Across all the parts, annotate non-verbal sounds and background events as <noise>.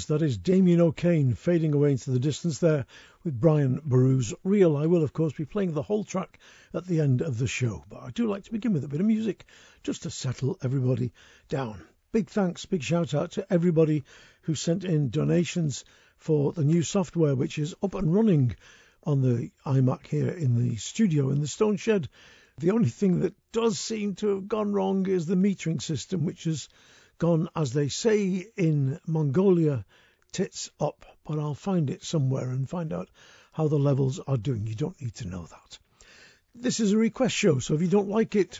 Genius that is Damien O'Kane fading away into the distance there with Brian Boru's Reel. I will, of course, be playing the whole track at the end of the show, but I do like to begin with a bit of music just to settle everybody down. Big thanks, big shout out to everybody who sent in donations for the new software, which is up and running on the iMac here in the studio in the Stone Shed. The only thing that does seem to have gone wrong is the metering system, which has gone, as they say in Mongolia, tits up. But I'll find it somewhere and find out how the levels are doing. You don't need to know that. This is a request show, so if you don't like it,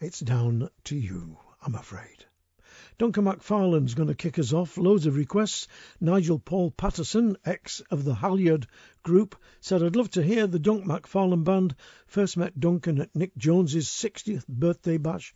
it's down to you, I'm afraid. Duncan McFarlane's going to kick us off. Loads of requests. Nigel Paul Patterson, ex of the Halyard group, said, I'd love to hear the Dunk McFarlane band. First met Duncan at Nick Jones's 60th birthday bash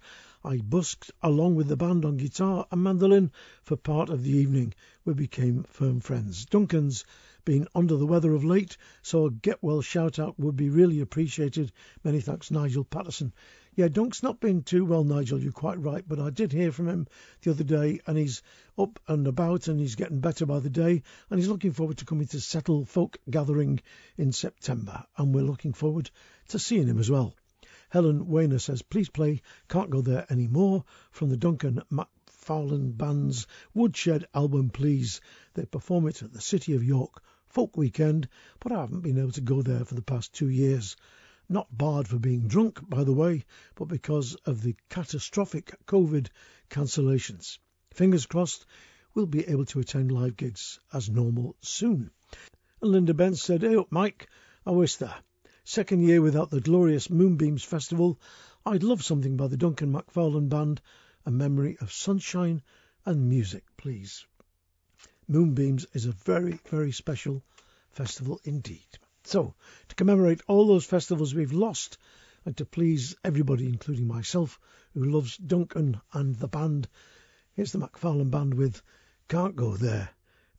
I busked along with the band on guitar and mandolin for part of the evening. We became firm friends. Duncan's been under the weather of late, so a get well shout out would be really appreciated. Many thanks, Nigel Patterson. Yeah, Dunk's not been too well, Nigel, you're quite right, but I did hear from him the other day and he's up and about and he's getting better by the day and he's looking forward to coming to Settle Folk Gathering in September and we're looking forward to seeing him as well. Helen Wayner says, please play Can't Go There Anymore from the Duncan McFarlane Band's Woodshed album, please. They perform it at the City of York Folk Weekend, but I haven't been able to go there for the past two years. Not barred for being drunk, by the way, but because of the catastrophic COVID cancellations. Fingers crossed we'll be able to attend live gigs as normal soon. And Linda Benz said, Hey up, Mike, I wish there. Second year without the glorious Moonbeams Festival. I'd love something by the Duncan McFarlane Band, a memory of sunshine and music, please. Moonbeams is a very, very special festival indeed. So, to commemorate all those festivals we've lost, and to please everybody, including myself, who loves Duncan and the band, here's the McFarlane Band with Can't Go There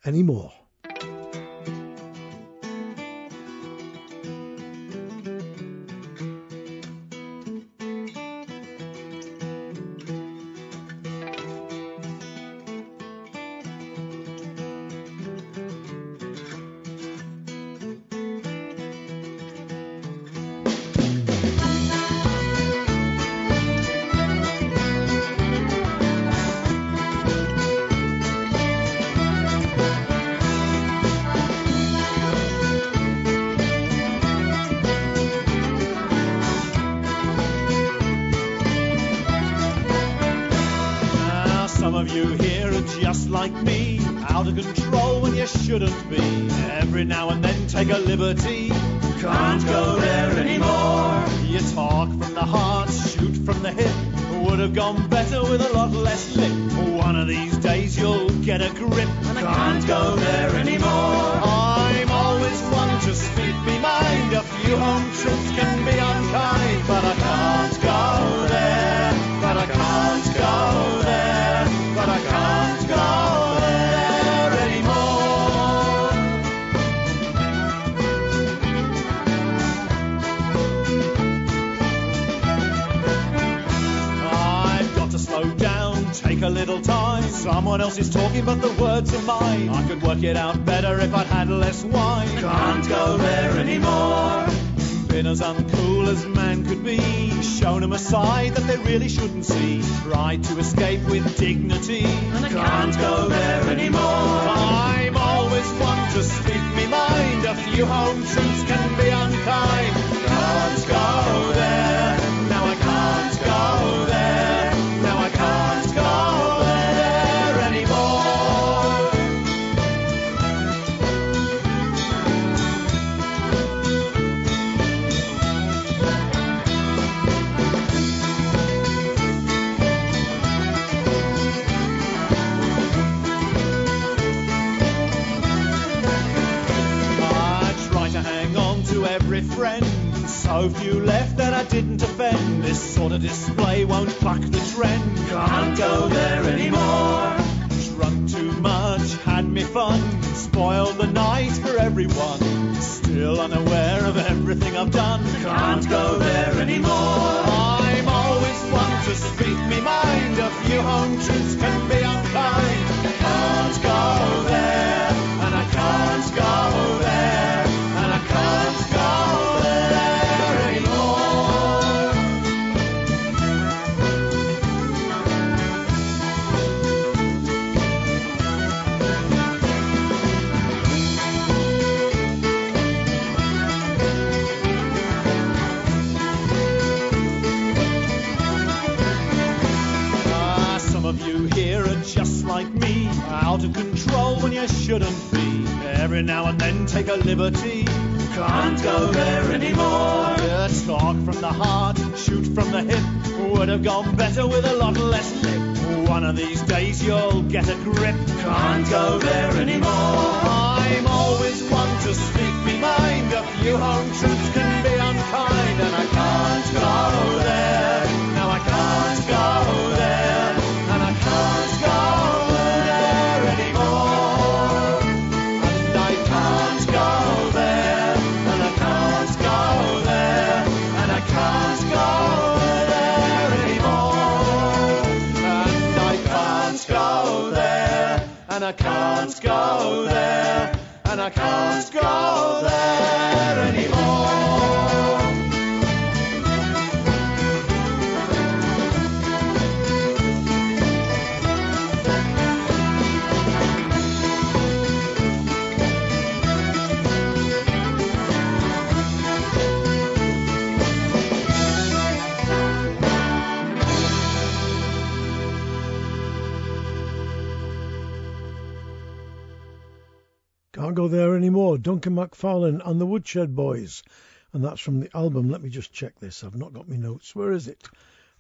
Anymore. Shown them a side that they really shouldn't see. Tried to escape with dignity. And I can't go there anymore. I'm always one to speak me mind. A few home truths can be unkind. so few left that I didn't offend. This sort of display won't buck the trend. Can't go there anymore. Drunk too much, had me fun, spoiled the night for everyone. Still unaware of everything I've done. Can't go there anymore. I'm always one to speak me mind. A few home truths can be unkind. Can't go there, and I can't go. And take a liberty. Can't go there anymore. Yeah, talk from the heart, shoot from the hip. Would have gone better with a lot less lip. One of these days you'll get a grip. Can't go there anymore. I'm always one to speak me mind. A few home truths can be unkind, and I can't go there. No, I can't go I can't go there there anymore. Duncan McFarlane and the Woodshed Boys. And that's from the album. Let me just check this. I've not got my notes. Where is it?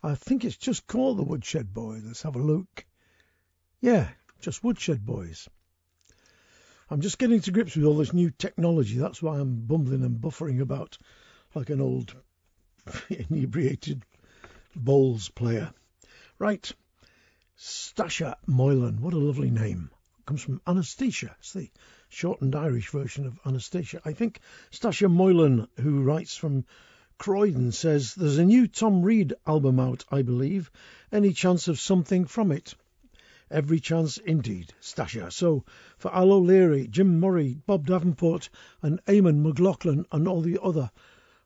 I think it's just called the Woodshed Boys. Let's have a look. Yeah, just Woodshed Boys. I'm just getting to grips with all this new technology. That's why I'm bumbling and buffering about like an old <laughs> inebriated bowls player. Right. Stasha Moylan. What a lovely name. Comes from Anastasia. It's the shortened Irish version of Anastasia. I think Stasia Moylan, who writes from Croydon, says there's a new Tom Reid album out, I believe. Any chance of something from it? Every chance indeed, Stasia. So for Al O'Leary, Jim Murray, Bob Davenport, and Eamon McLaughlin, and all the other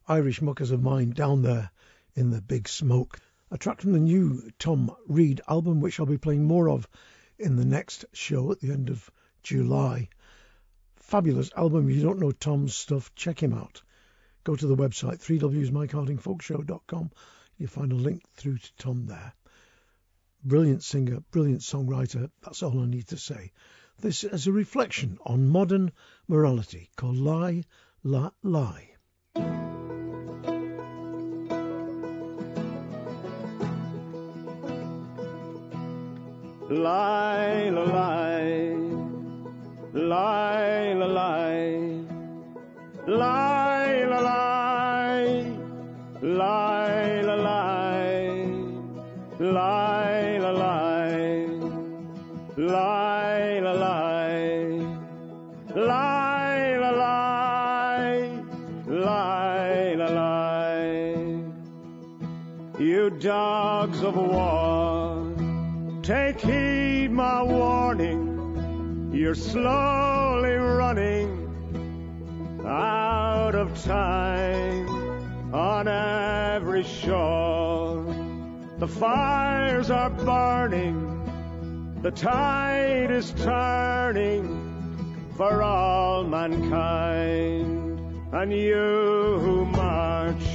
Irish muckers of mine down there in the big smoke. A track from the new Tom Reid album, which I'll be playing more of in the next show at the end of July. Fabulous album. If you don't know Tom's stuff, check him out. Go to the website, 3wsmikehardingfolkshow.com. You'll find a link through to Tom there. Brilliant singer, brilliant songwriter. That's all I need to say. This is a reflection on modern morality called Lie, La, Lie. Lie, lie. Lie. Lie, lie. Lie, lie. Lie, lie. Lie, lie. Lie, lie. You dogs of war, take heed my warning. You're slowly running out of time on every shore. The fires are burning, the tide is turning for all mankind. And you who march,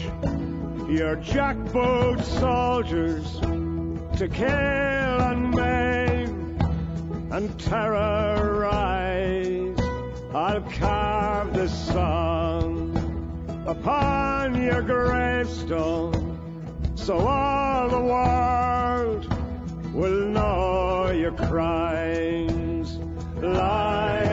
your jackboot soldiers to kill and maim and terrorize. I'll carve this song upon your gravestone so all the world will know your crimes. Lie,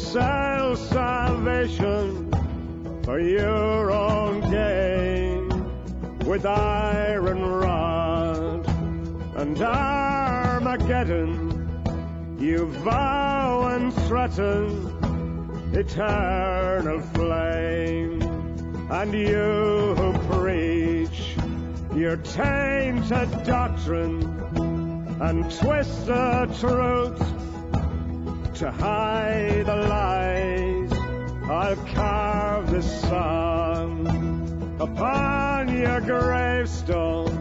sell salvation for your own gain with iron rod and Armageddon. You vow and threaten eternal flame, and you who preach your tainted doctrine and twist the truth to hide the lies. I'll carve this song upon your gravestone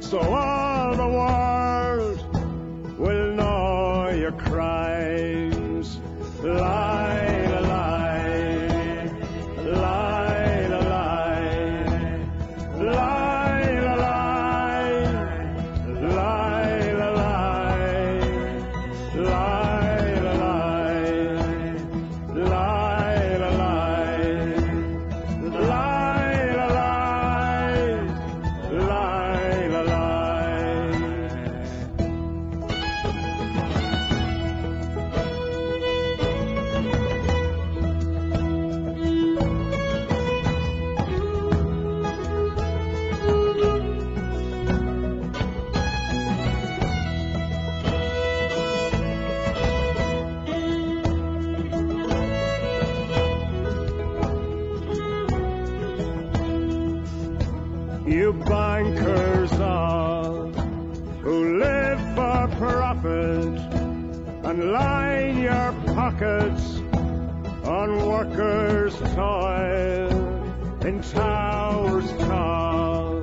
so all the world will know your crimes. Lie, on workers' toil in towers tall.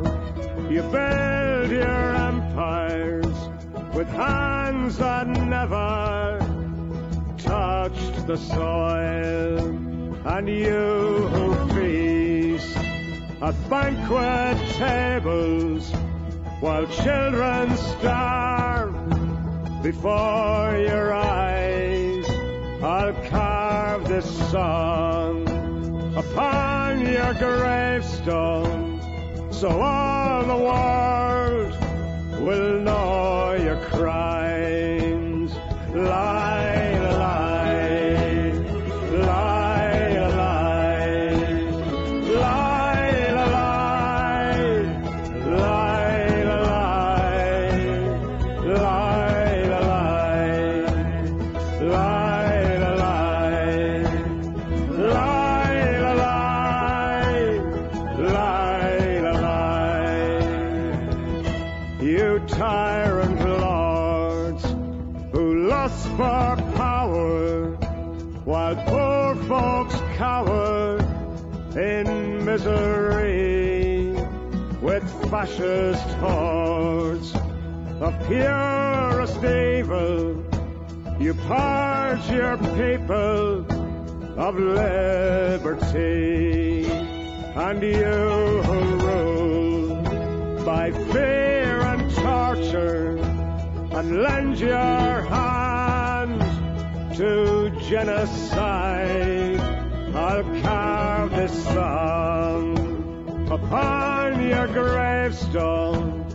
You build your empires with hands that never touched the soil, and you who feast at banquet tables while children starve before your eyes. I'll carve this song upon your gravestone so all the world will know your crimes. Fascist hordes of purest evil. You purge your people of liberty, and you who rule by fear and torture, and lend your hand to genocide. I'll carve this song upon your gravestone,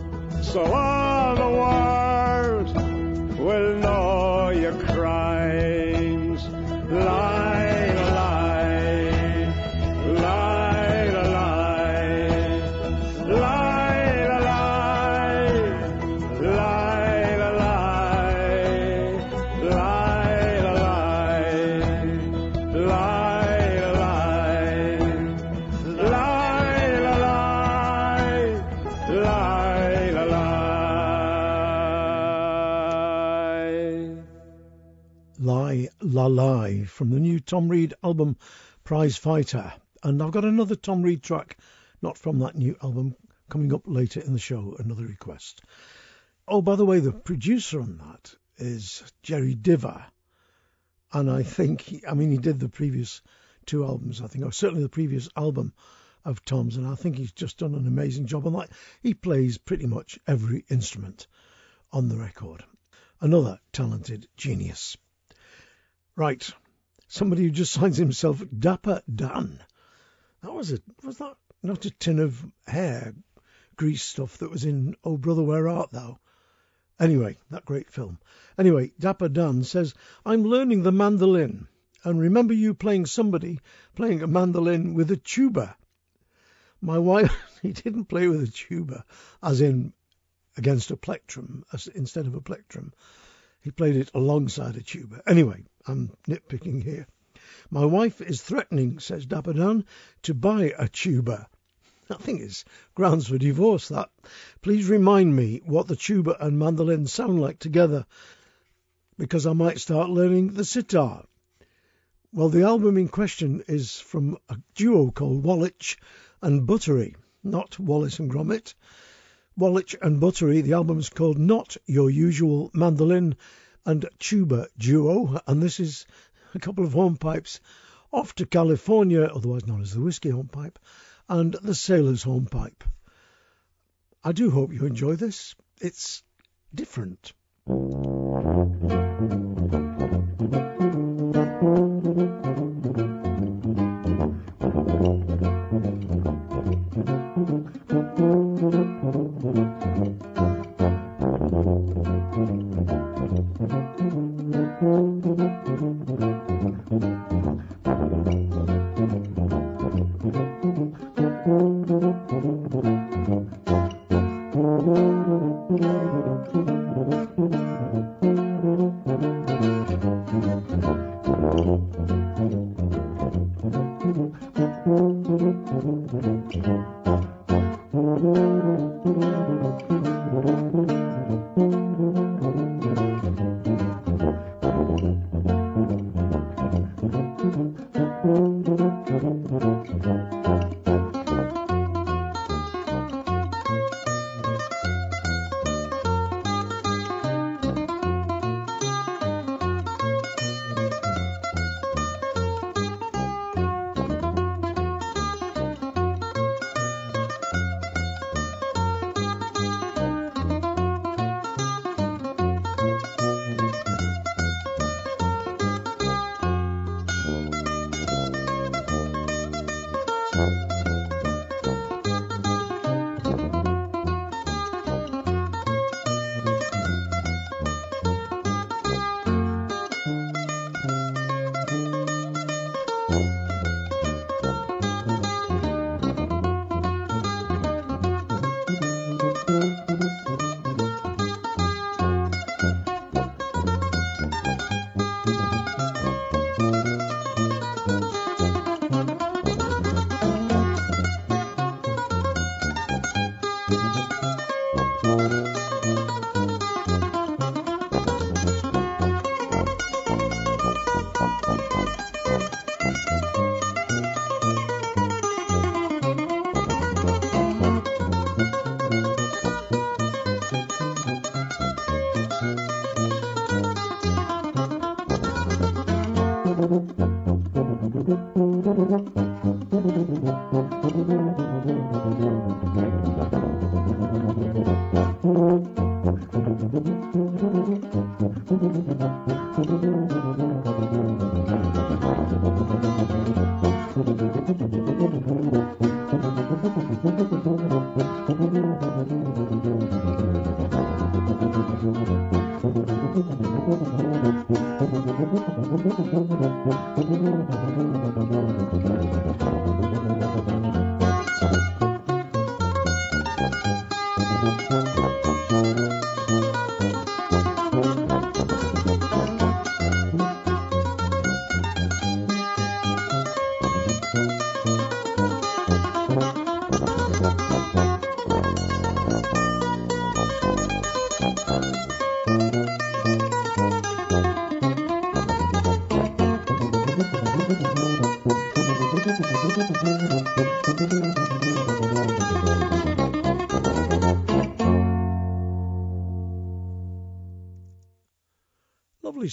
so all the world will know your crimes. From the new Tom Reid album Prize Fighter. And I've got another Tom Reid track, not from that new album, coming up later in the show, another request. Oh, by the way, the producer on that is Gerry Diver. And I think, he, I mean, he did the previous two albums, I think, or certainly the previous album of Tom's, and I think he's just done an amazing job on that. He plays pretty much every instrument on the record. Another talented genius. Right, somebody who just signs himself Dapper Dan. That was it. Was that not a tin of hair grease stuff that was in Oh Brother Where Art Thou? Anyway, that great film. Anyway, Dapper Dan says, I'm learning the mandolin and remember you playing somebody playing a mandolin with a tuba. My wife, <laughs> he didn't play with a tuba, as in against a plectrum as instead of a plectrum. He played it alongside a tuba. Anyway, I'm nitpicking here. My wife is threatening, says Dapper Dan, to buy a tuba. I think it's grounds for divorce, that. Please remind me what the tuba and mandolin sound like together, because I might start learning the sitar. Well, the album in question is from a duo called Walach and Buttery, not Wallace and Gromit. Walach and Buttery, the album is called Not Your Usual Mandolin and Tuba Duo, and this is a couple of hornpipes off to California, otherwise known as the Whiskey Hornpipe, and the Sailor's Hornpipe. I do hope you enjoy this. It's different.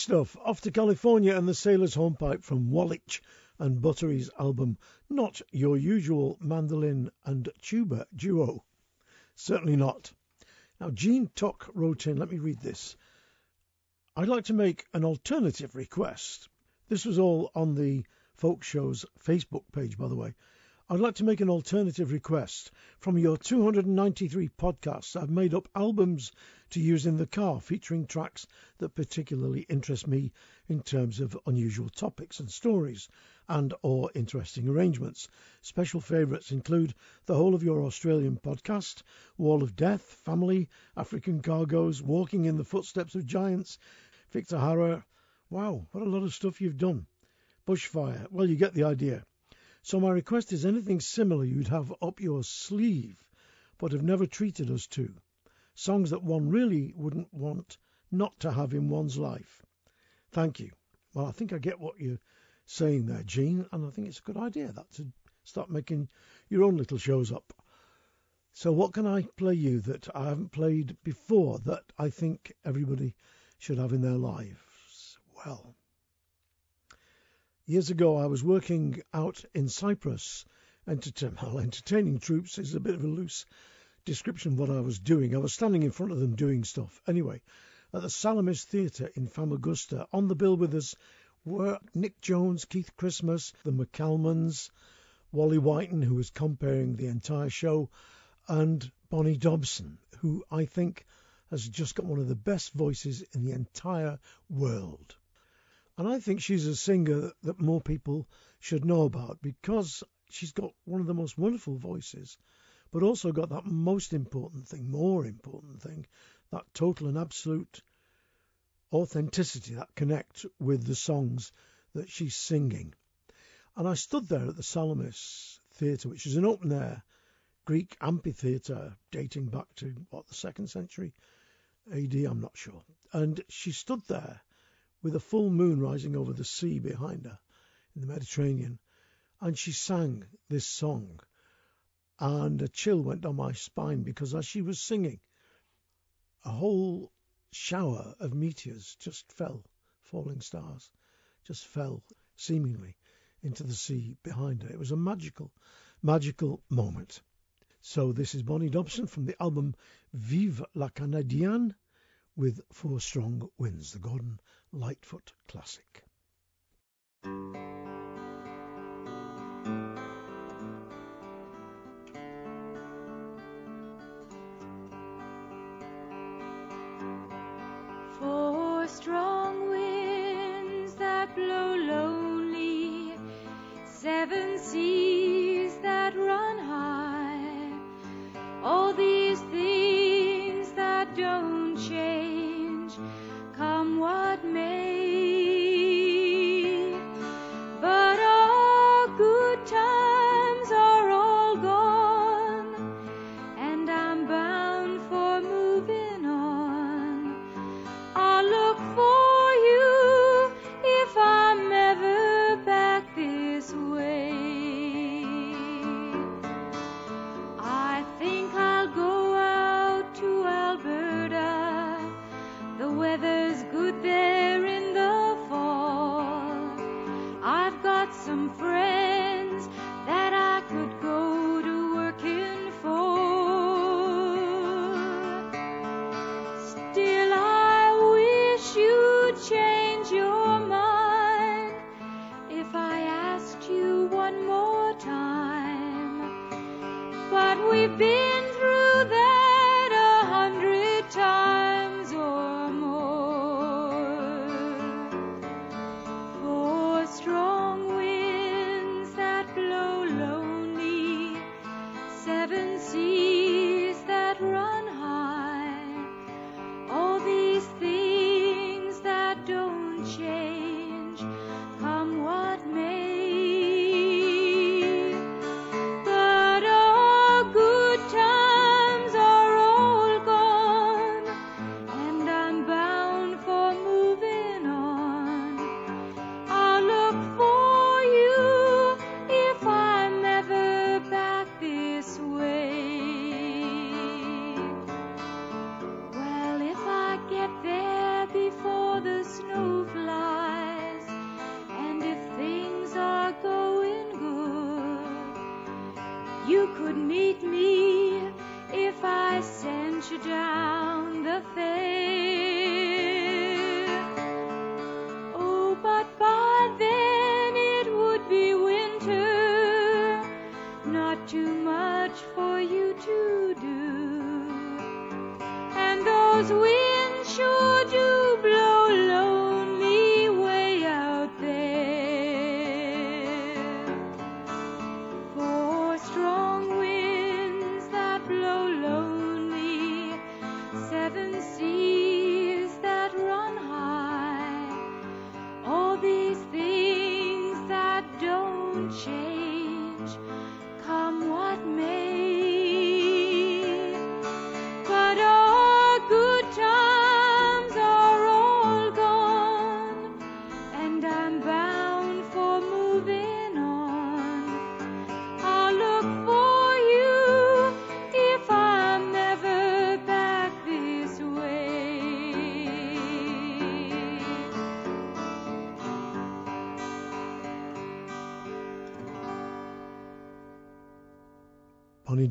Stuff. Off to California and the Sailor's Hornpipe from Walach and Buttery's album Not Your Usual Mandolin and Tuba Duo. Certainly not. Now, Jean Tuck wrote in, let me read this. I'd like to make an alternative request. This was all on the Folk Show's Facebook page, by the way. I'd like to make an alternative request. From your 293 podcasts, I've made up albums to use in the car featuring tracks that particularly interest me in terms of unusual topics and stories and or interesting arrangements. Special favourites include the whole of your Australian podcast, Wall of Death, Family, African Cargoes, Walking in the Footsteps of Giants, Victor Jara. Wow, what a lot of stuff you've done. Bushfire. Well, you get the idea. So my request is anything similar you'd have up your sleeve, but have never treated us to. Songs that one really wouldn't want not to have in one's life. Thank you. Well, I think I get what you're saying there, Jean, and I think it's a good idea that to start making your own little shows up. So, what can I play you that I haven't played before that I think everybody should have in their lives? Well, years ago I was working out in Cyprus. Entertain, <laughs> well, entertaining troops is a bit of a loose description of what I was doing. I was standing in front of them doing stuff. Anyway, at the Salamis Theatre in Famagusta, on the bill with us were Nick Jones, Keith Christmas, the McCalmans, Wally Whyton, who was comparing the entire show, and Bonnie Dobson, who I think has just got one of the best voices in the entire world. And I think she's a singer that more people should know about because she's got one of the most wonderful voices, but also got that most important thing, more important thing, that total and absolute authenticity, that connect with the songs that she's singing. And I stood there at the Salamis Theatre, which is an open air Greek amphitheatre dating back to what the second century AD, I'm not sure. And she stood there with a full moon rising over the sea behind her in the Mediterranean, and she sang this song. And a chill went down my spine because as she was singing, a whole shower of meteors just fell, falling stars, just fell seemingly into the sea behind her. It was a magical, magical moment. So this is Bonnie Dobson from the album Vive la Canadienne with Four Strong Winds, the Gordon Lightfoot classic. Strong winds that blow lonely, seven seas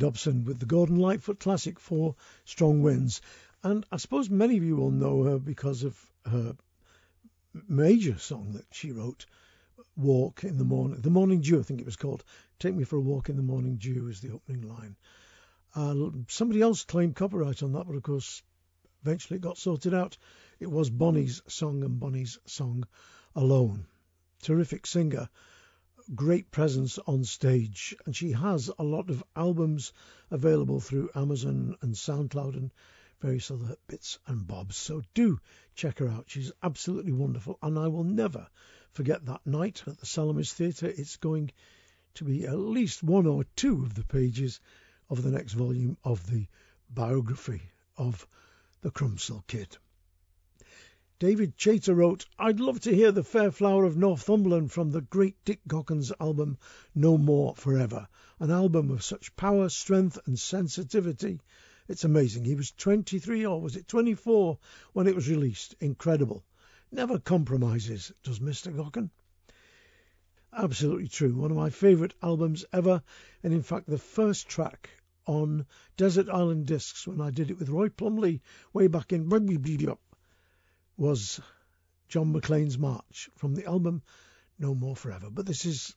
With the Gordon Lightfoot classic Four Strong Winds. And I suppose many of you will know her because of her major song that she wrote, Walk in the Morning, The Morning Dew, I think it was called. Take Me for a Walk in the Morning Dew is the opening line. Uh, somebody else claimed copyright on that, but of course, eventually it got sorted out. It was Bonnie's song and Bonnie's song alone. Terrific singer, great presence on stage, and she has a lot of albums available through Amazon and SoundCloud and various other bits and bobs. So do check her out. She's absolutely wonderful, and I will never forget that night at the Salamis Theatre. It's going to be at least one or two of the pages of the next volume of the biography of the Crumpsall Kid. David Chater wrote, I'd love to hear the Fair Flower of Northumberland from the great Dick Gaughan's album No More Forever, an album of such power, strength, and sensitivity. It's amazing. He was 23 or was it 24 when it was released. Incredible. Never compromises, does Mr. Gaughan. Absolutely true. One of my favourite albums ever, and in fact, the first track on Desert Island Discs when I did it with Roy Plomley way back in was John McLean's March from the album No More Forever. But this is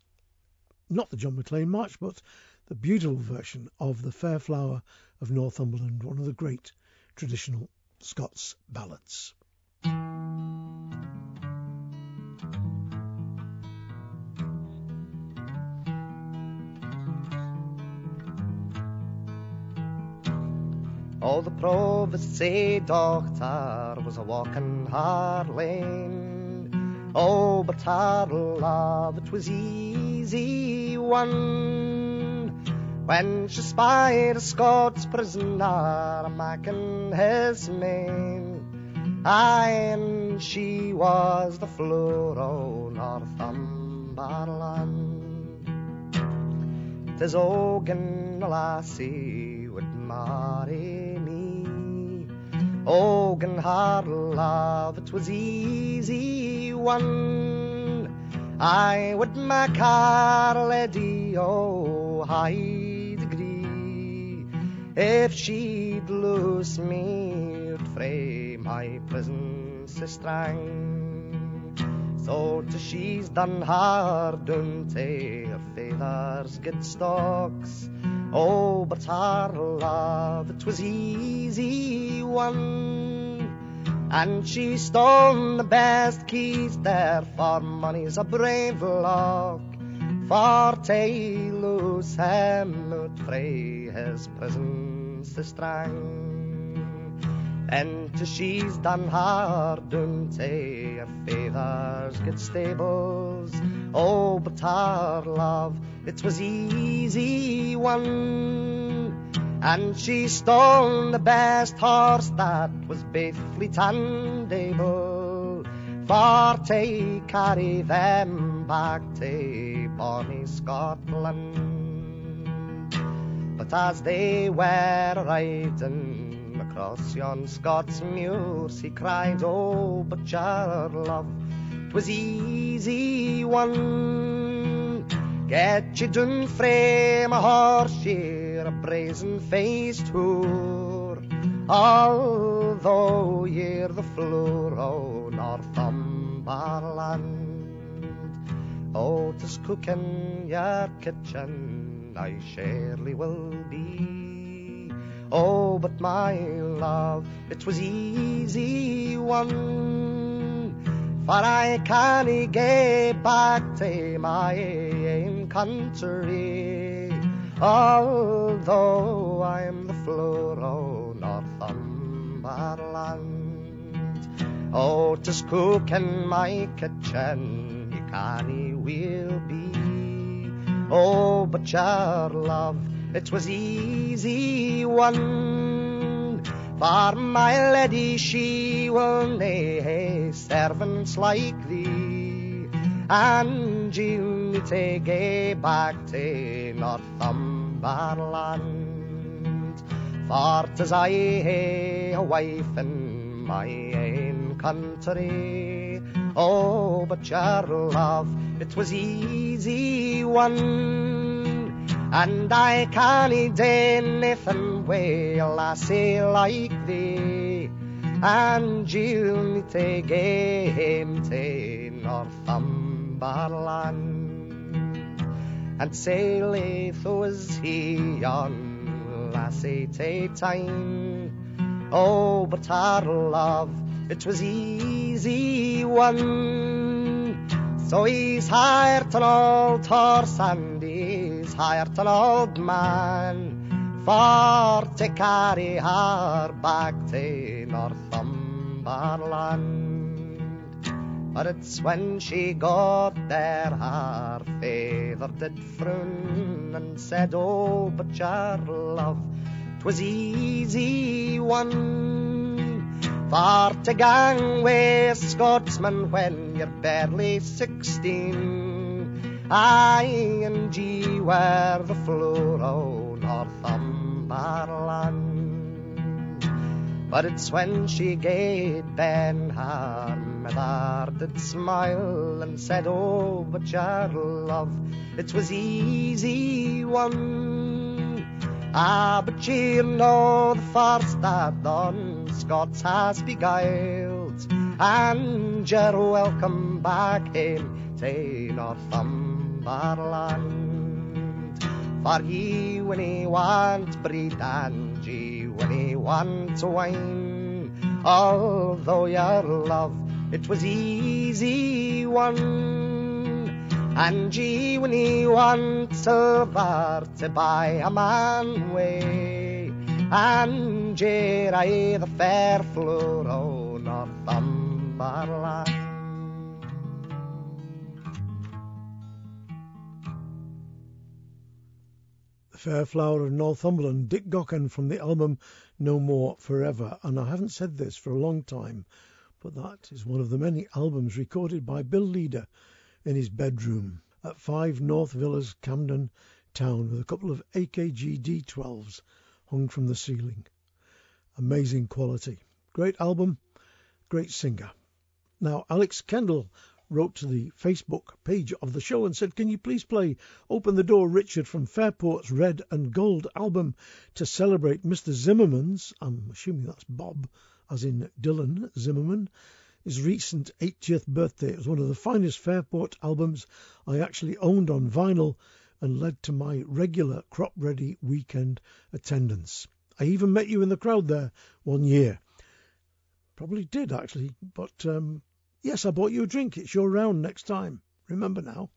not the John McLean March, but the beautiful version of the Fair Flower of Northumberland, one of the great traditional Scots ballads. Oh, the provost said doctor was a walking hard lane. Oh, but our love, it was easy won. When she spied a Scots prisoner making his mane. Aye, and she was the floor o' Northumberland. Tis Ogan, lassie, would marry Ogan hard love, it was easy won. I would make her lady, oh, high degree. If she'd loose me it frae my so strang. So to she's done hard unto her father's get stocks. Oh, but our love, it was easy won. And she stole the best keys there, for money's a brave lock. For him out frae his prison's the strang. And she's done hard unto her father's good stables. Oh, but our love, it was easy won. And she stole the best horse that was fleet and able for to carry them back to bonny Scotland. But as they were riding across yon Scots muir, he cried, Oh, but your love was easy one. Get you done frame a horse here, a brazen faced whore. Although ye're the floor o' Northumberland. Oh, tis cooking your kitchen, I surely will be. Oh, but my love, it was easy one for I can't get back to my own country, although I'm the floor of Northumberland. Oh, just cook in my kitchen, you can't will be. Oh, but your love, it was easy one for my lady, she will nae servants like thee, and you'll take back to Northumberland. For 'tis I a wife in my ain country. Oh, but your love, it was easy one And I can't do nothing well, I say like thee. And you'll to get him to Northumberland. And Leith was he on lassie tay time. Oh, but our love, it was easy one. So he's hired an old horse and he's hired an old man for to carry her back to Northumberland. But it's when she got there her father did frown and said, Oh, but your love, 'twas easy one for to gang with Scotsmen when you're barely sixteen. I and ye were the floor Northumberland. But it's when she gave Ben her mother did smile and said, Oh, but your love, it was easy one. Ah, but you know the first that done Scots has beguiled, and you're welcome back home to Northumberland. For he, when he wants breed when he want wine, although your love it was easy one. And ye when he wants silver to buy a man way, and I the fair floor o' Northumberland. Fair Flower of Northumberland, Dick Gaughan from the album No More Forever. And I haven't said this for a long time, but that is one of the many albums recorded by Bill Leader in his bedroom at 5 North Villas, Camden Town, with a couple of AKG D12s hung from the ceiling. Amazing quality. Great album, great singer. Now, Alex Kendall wrote to the Facebook page of the show and said, Can you please play Open the Door Richard from Fairport's Red and Gold album to celebrate Mr. Zimmerman's, I'm assuming that's Bob, as in Dylan Zimmerman, his recent 80th birthday. It was one of the finest Fairport albums I actually owned on vinyl and led to my regular Cropredy weekend attendance. I even met you in the crowd there one year. Probably did actually, but um, Yes, I bought you a drink. It's your round next time. Remember now.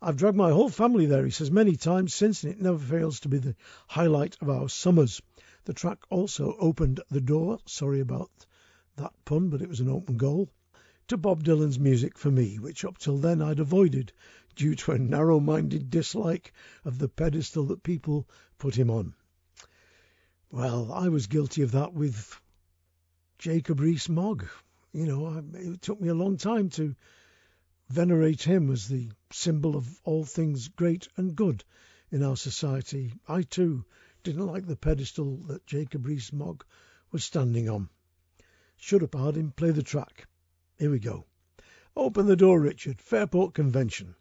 I've dragged my whole family there, he says, many times since, and it never fails to be the highlight of our summers. The track also opened the door, sorry about that pun, but it was an open goal, to Bob Dylan's music for me, which up till then I'd avoided due to a narrow minded dislike of the pedestal that people put him on. Well, I was guilty of that with Jacob Rees Mogg, you know, it took me a long time to venerate him as the symbol of all things great and good in our society. I too didn't like the pedestal that Jacob Rees-Mogg was standing on. Shut up, Harding, play the track. Here we go. Open the door, Richard. Fairport Convention.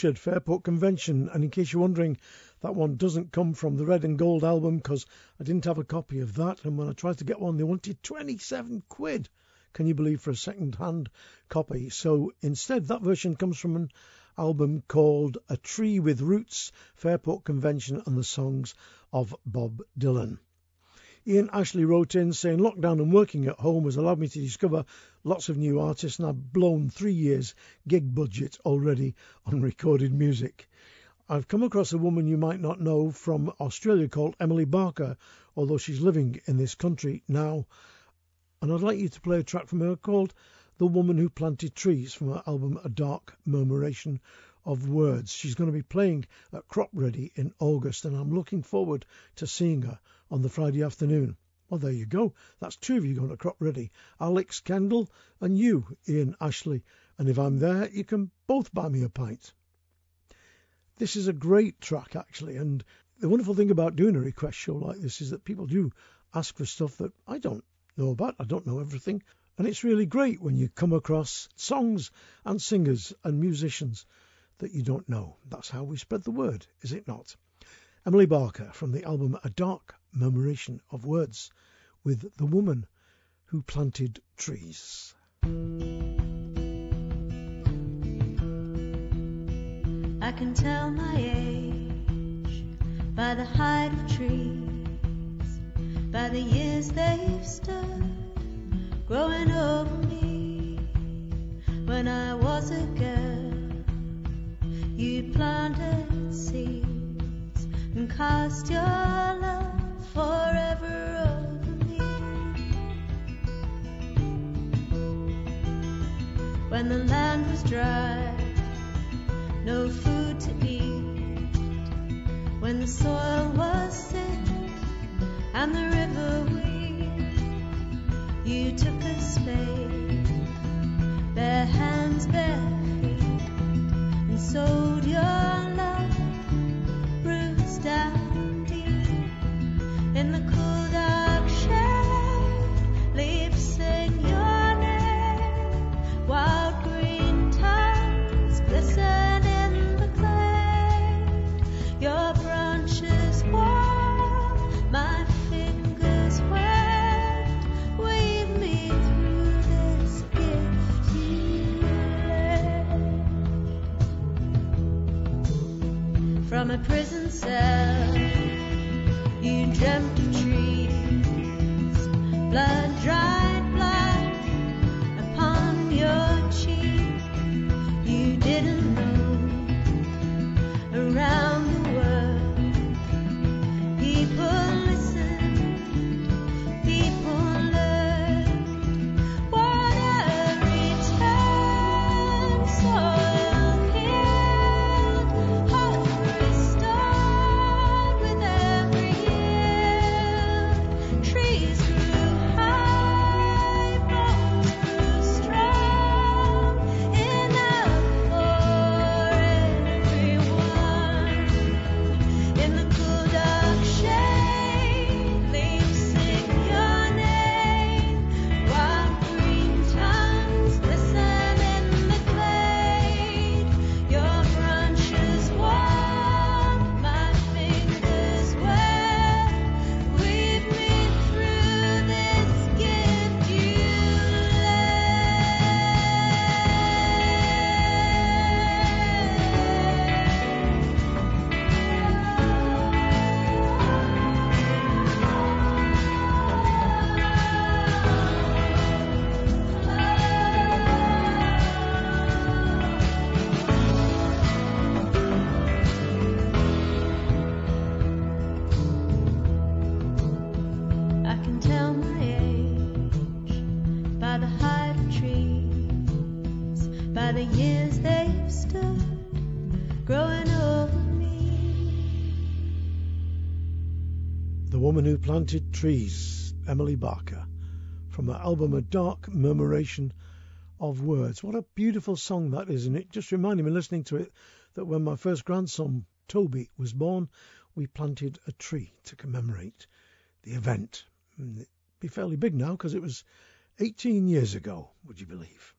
Fairport Convention. And in case you're wondering, that one doesn't come from the Red and Gold album because I didn't have a copy of that. And when I tried to get one, they wanted 27 quid. Can you believe for a second hand copy? So instead, that version comes from an album called A Tree with Roots, Fairport Convention and the Songs of Bob Dylan. Ian Ashley wrote in saying, Lockdown and working at home has allowed me to discover lots of new artists, and I've blown three years' gig budget already on recorded music. I've come across a woman you might not know from Australia called Emily Barker, although she's living in this country now. And I'd like you to play a track from her called The Woman Who Planted Trees from her album A Dark Murmuration of Words. She's going to be playing at Cropredy in August, and I'm looking forward to seeing her on the Friday afternoon. Well, there you go. That's two of you going to Cropredy Alex Kendall and you, Ian Ashley. And if I'm there, you can both buy me a pint. This is a great track, actually. And the wonderful thing about doing a request show like this is that people do ask for stuff that I don't know about. I don't know everything. And it's really great when you come across songs and singers and musicians that you don't know. That's how we spread the word, is it not? Emily Barker from the album A Dark Murmuration of Words with The Woman Who Planted Trees. I can tell my age by the height of trees, by the years they've stood growing over me when I was a girl. You planted seeds and cast your love forever over me. When the land was dry, no food to eat. When the soil was sick and the river weak, you took a spade, bare hands, bare feet, and sowed your prison cell, you dreamt of trees, blood dried Planted Trees, Emily Barker, from her album A Dark Murmuration of Words. What a beautiful song that is, and it just reminded me listening to it that when my first grandson, Toby, was born, we planted a tree to commemorate the event. And it'd be fairly big now because it was 18 years ago, would you believe?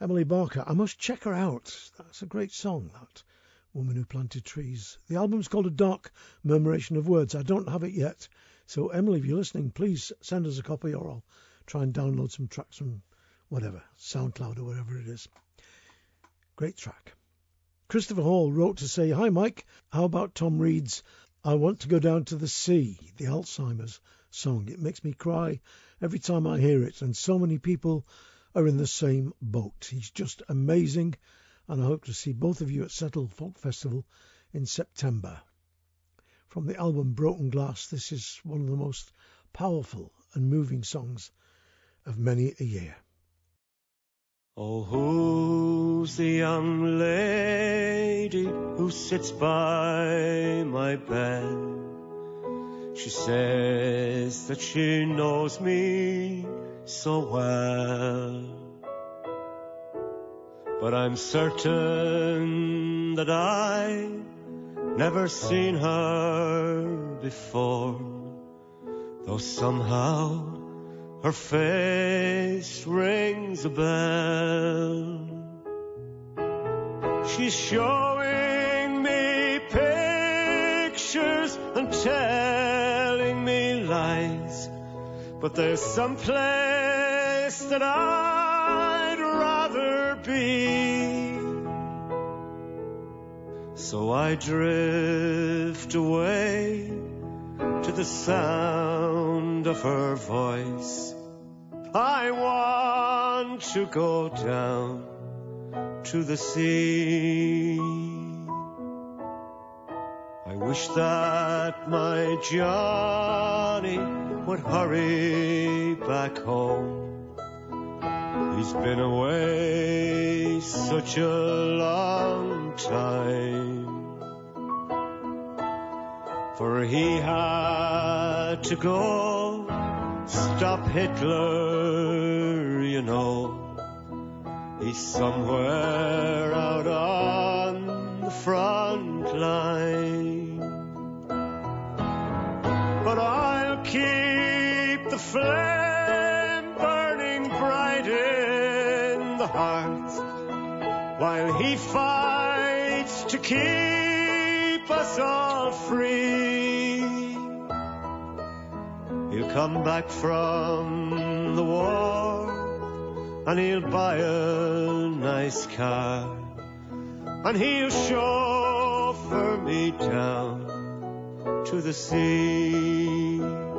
Emily Barker, I must check her out. That's a great song, that Woman Who Planted Trees. The album's called A Dark Murmuration of Words. I don't have it yet. So, Emily, if you're listening, please send us a copy or I'll try and download some tracks from whatever, SoundCloud or wherever it is. Great track. Christopher Hall wrote to say, Hi Mike, how about Tom Reid's I Want to Go Down to the Sea, the Alzheimer's song? It makes me cry every time I hear it, and so many people are in the same boat. He's just amazing, and I hope to see both of you at Settle Folk Festival in September. From the album Broken Glass, this is one of the most powerful and moving songs of many a year. Oh, who's the young lady who sits by my bed? She says that she knows me so well. But I'm certain that I never seen her before, though somehow her face rings a bell. She's showing me pictures and telling me lies. But there's some place that rather be. So I drift away to the sound of her voice. I want to go down to the sea. I wish that my Johnny would hurry back home. He's been away such a long time. For he had to go stop Hitler, you know. He's somewhere out on the front line. But I'll keep the flame in heart while he fights to keep us all free. He'll come back from the war and he'll buy a nice car and he'll chauffeur me down to the sea.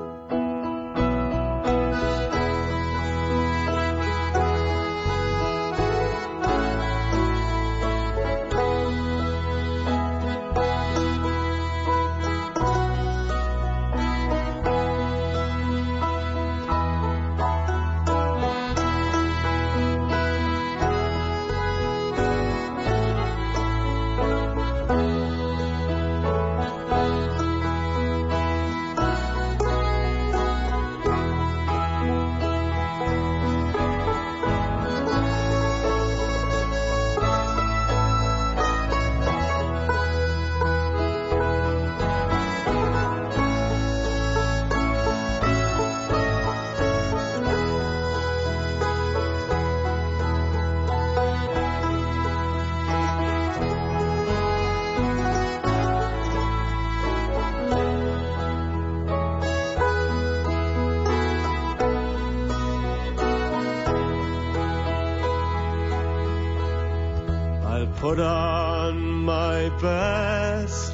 Put on my best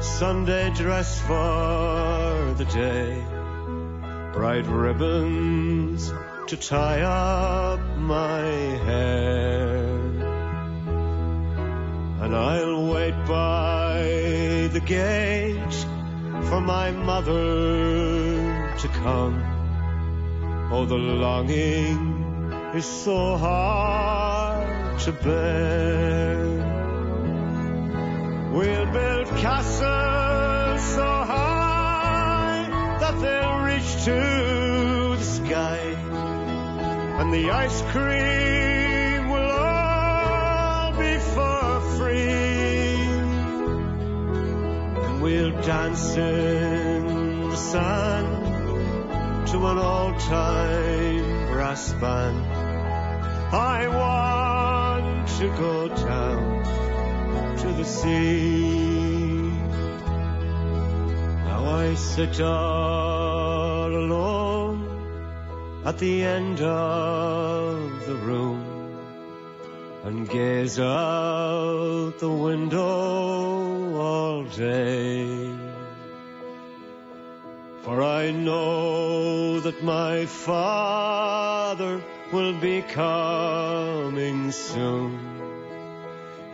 Sunday dress for the day. Bright ribbons to tie up my hair. And I'll wait by the gate for my mother to come. Oh, the longing is so hard to bear. We'll build castles so high that they'll reach to the sky, and the ice cream will all be for free. And we'll dance in the sand to an old-time brass band. I want to go down the sea. Now I sit all alone at the end of the room and gaze out the window all day. For I know that my father will be coming soon.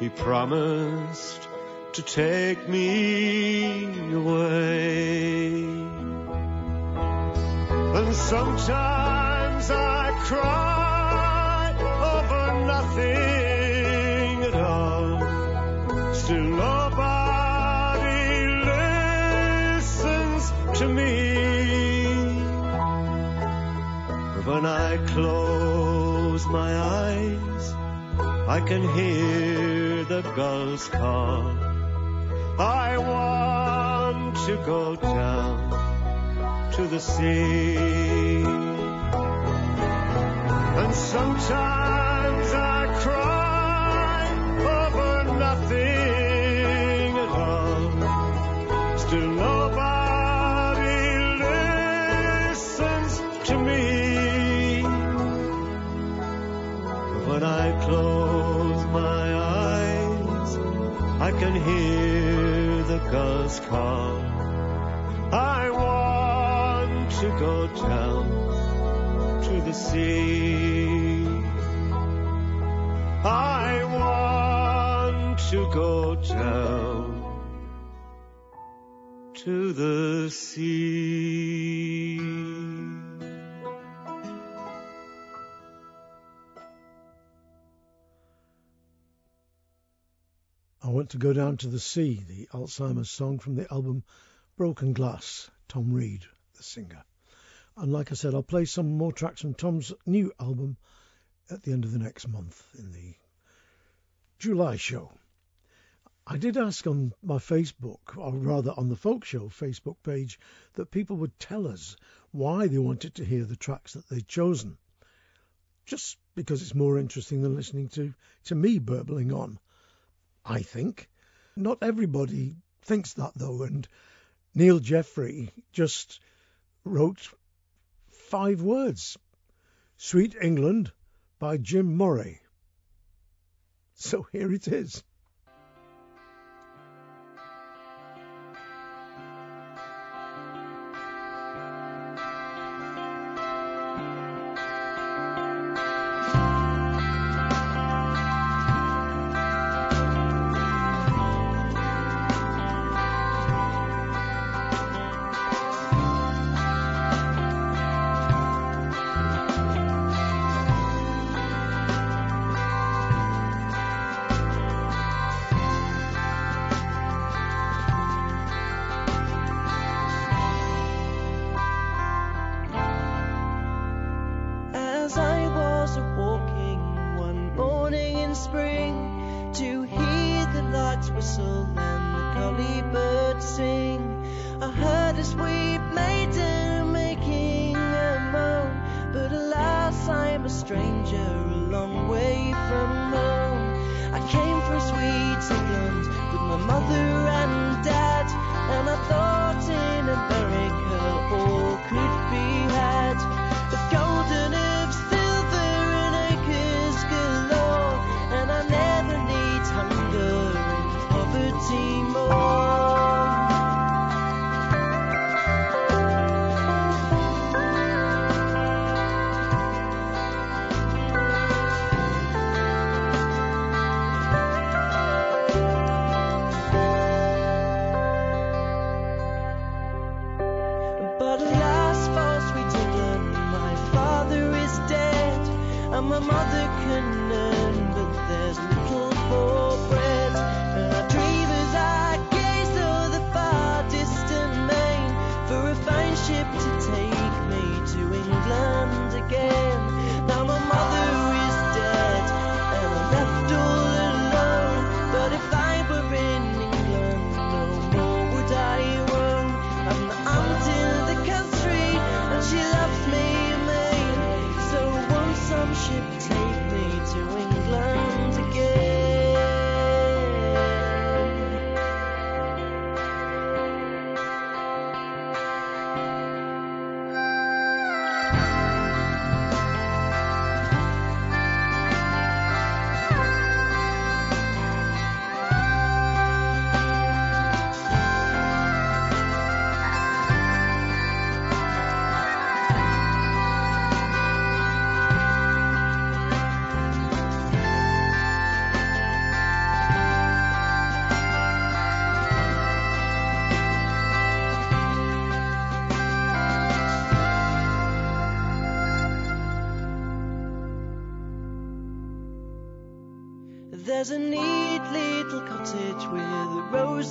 He promised to take me away. And sometimes I cry over nothing at all. Still nobody listens to me. When I close my eyes, I can the gulls call. I want to go down to the sea. And sometimes I cry over nothing can hear the gulls call. I want to go down to the sea. I want to go down to the sea. I Want to Go Down to the Sea, the Alzheimer's song from the album Broken Glass, Tom Reid, the singer. And like I said, I'll play some more tracks from Tom's new album at the end of the next month in the July show. I did ask on my Facebook, or rather on the Folk Show Facebook page, that people would tell us why they wanted to hear the tracks that they'd chosen. Just because it's more interesting than listening to, to me burbling on. I think. Not everybody thinks that though, and Neil Jeffrey just wrote five words Sweet England by Jim Moray. So here it is.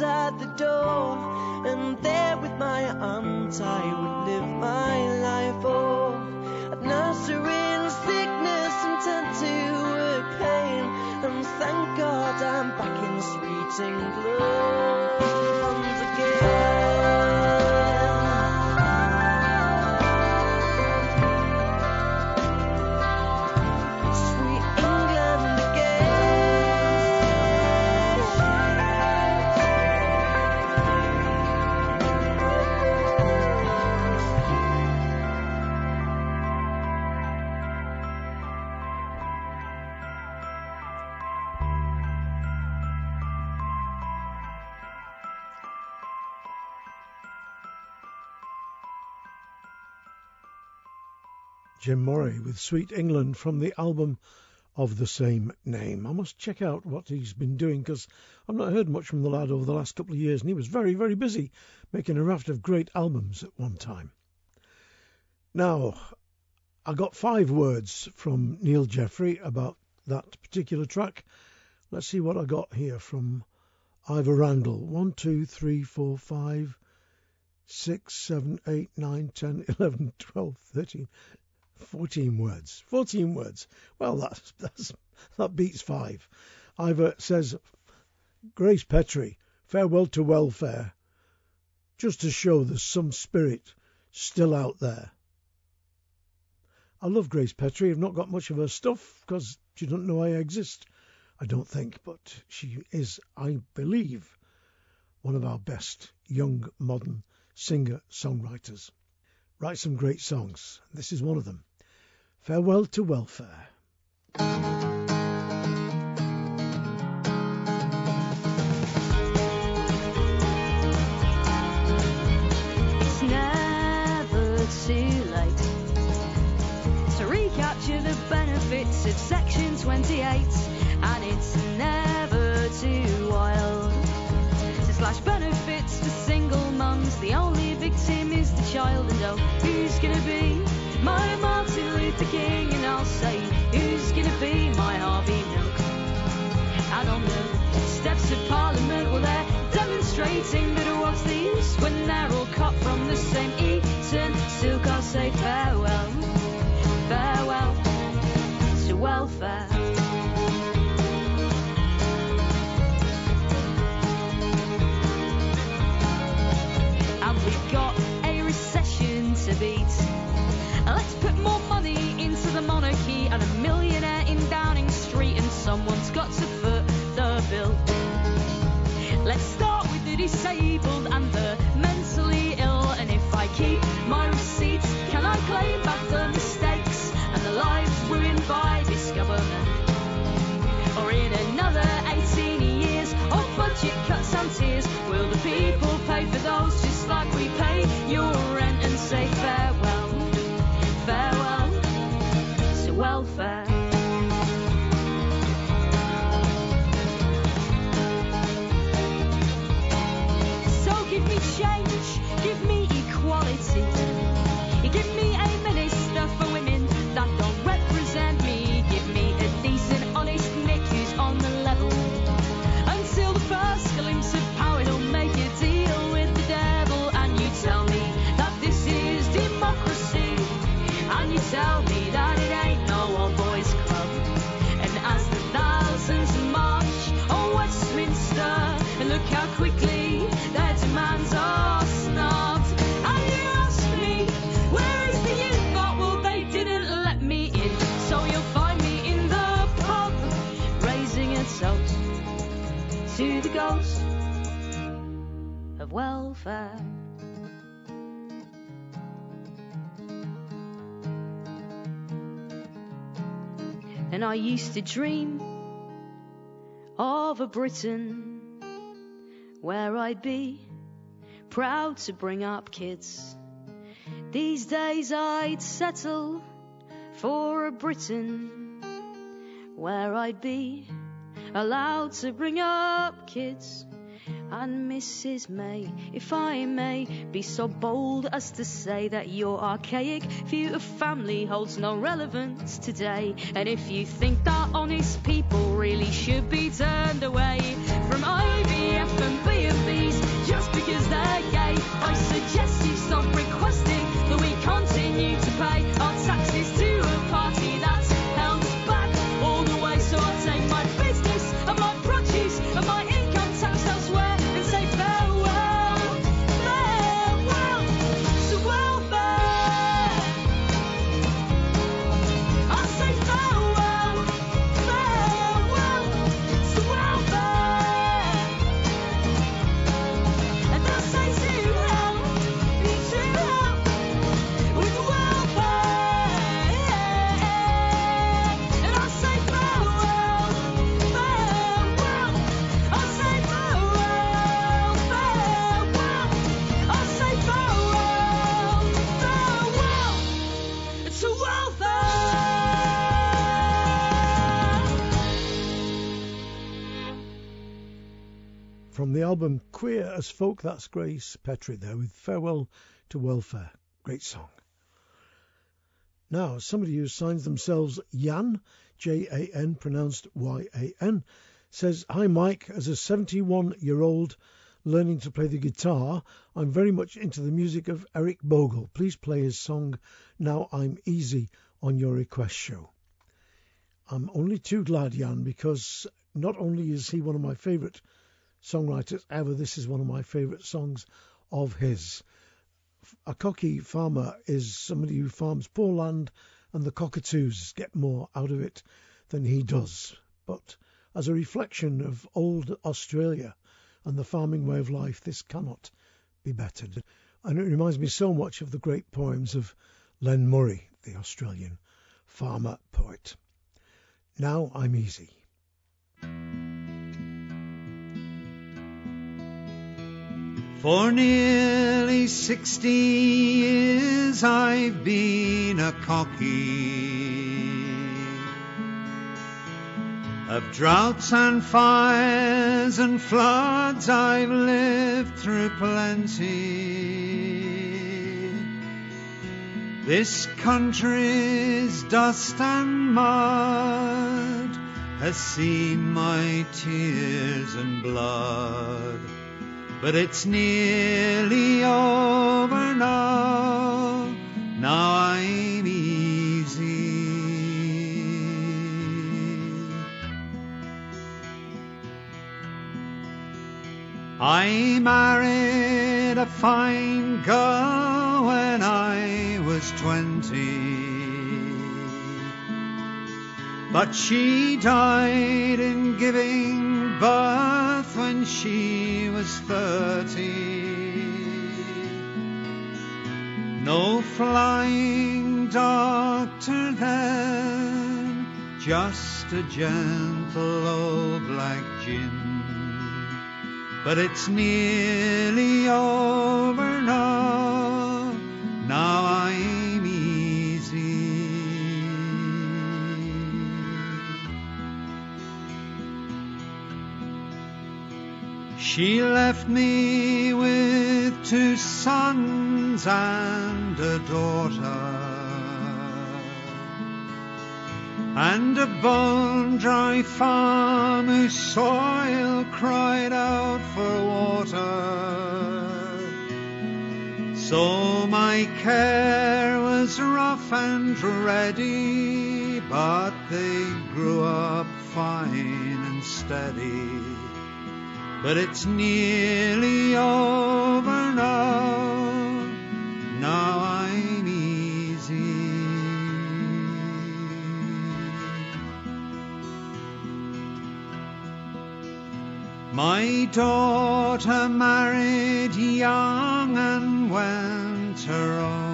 At Jim Moray with Sweet England from the album of the same name. I must check out what he's been doing because I've not heard much from the lad over the last couple of years, and he was very, very busy making a raft of great albums at one time. Now, I got five words from Neil Jeffrey about that particular track. Let's see what I got here from Ivor Randall. One, two, three, four, five, six, seven, eight, nine, ten, <laughs> eleven, twelve, thirteen. 14 words. 14 words. Well, that's, <laughs> that's, that beats five. Ivor says, Grace Petrie, farewell to welfare, just to show there's some spirit still out there. I love Grace Petrie. I've not got much of her stuff because she doesn't know I exist, I don't think, but she is, I believe, one of our best young modern singer songwriters. Writes some great songs. This is one of them. Farewell to welfare. It's never too late to recapture the benefits of Section 28, and it's never too wild to slash benefits for single mums. The only victim is the child, and oh, who's gonna be my Martin Luther King? And I'll say, who's gonna be my Harvey Milk? And on the steps of Parliament, well, they're demonstrating that what's the use when they're all cut from the same Eton silk. I'll say farewell, farewell to welfare. And we've got a recession to beat. Let's put more money into the monarchy and a millionaire in Downing Street, and someone's got to foot the bill. Let's start with the disabled and the mentally ill. And if I keep my receipts, can I claim back the mistakes and the lives ruined by this government? Or in another 18 years of budget cuts and tears, will the people pay for those just like we pay your rent and say farewell, to welfare. And I used to dream of a Britain where I'd be proud to bring up kids. These days I'd settle for a Britain where I'd be allowed to bring up kids. And Mrs. May, if I may be so bold as to say that your archaic view of family holds no relevance today. And if you think that honest people really should be turned away from IVF and B&Bs just because they're gay, I suggest you stop requesting that we continue to pay our taxes From the album Queer as Folk, that's Grace Petrie there with Farewell to Welfare. Great song. Now, somebody who signs themselves Jan, J A N, pronounced Y A N, says, Hi Mike, as a 71 year old learning to play the guitar, I'm very much into the music of Eric Bogle. Please play his song Now I'm Easy on your request show. I'm only too glad, Jan, because not only is he one of my favourite songwriters ever, this is one of my favourite songs of his. A cocky farmer is somebody who farms poor land, and the cockatoos get more out of it than he does. But as a reflection of old Australia and the farming way of life, this cannot be bettered. And it reminds me so much of the great poems of Les Murray, the Australian farmer poet. Now I'm easy. For nearly sixty years I've been a cocky. Of droughts and fires and floods I've lived through plenty. This country's dust and mud has seen my tears and blood. But it's nearly over now. Now I'm easy. I married a fine girl when I was twenty. But she died in giving birth when she was thirty. No flying doctor then, just a gentle old black gin. But it's nearly over now. She left me with two sons and a daughter. And a bone dry farm whose soil cried out for water. So my care was rough and ready, but they grew up fine and steady. But it's nearly over now. Now I'm easy. My daughter married young and went her own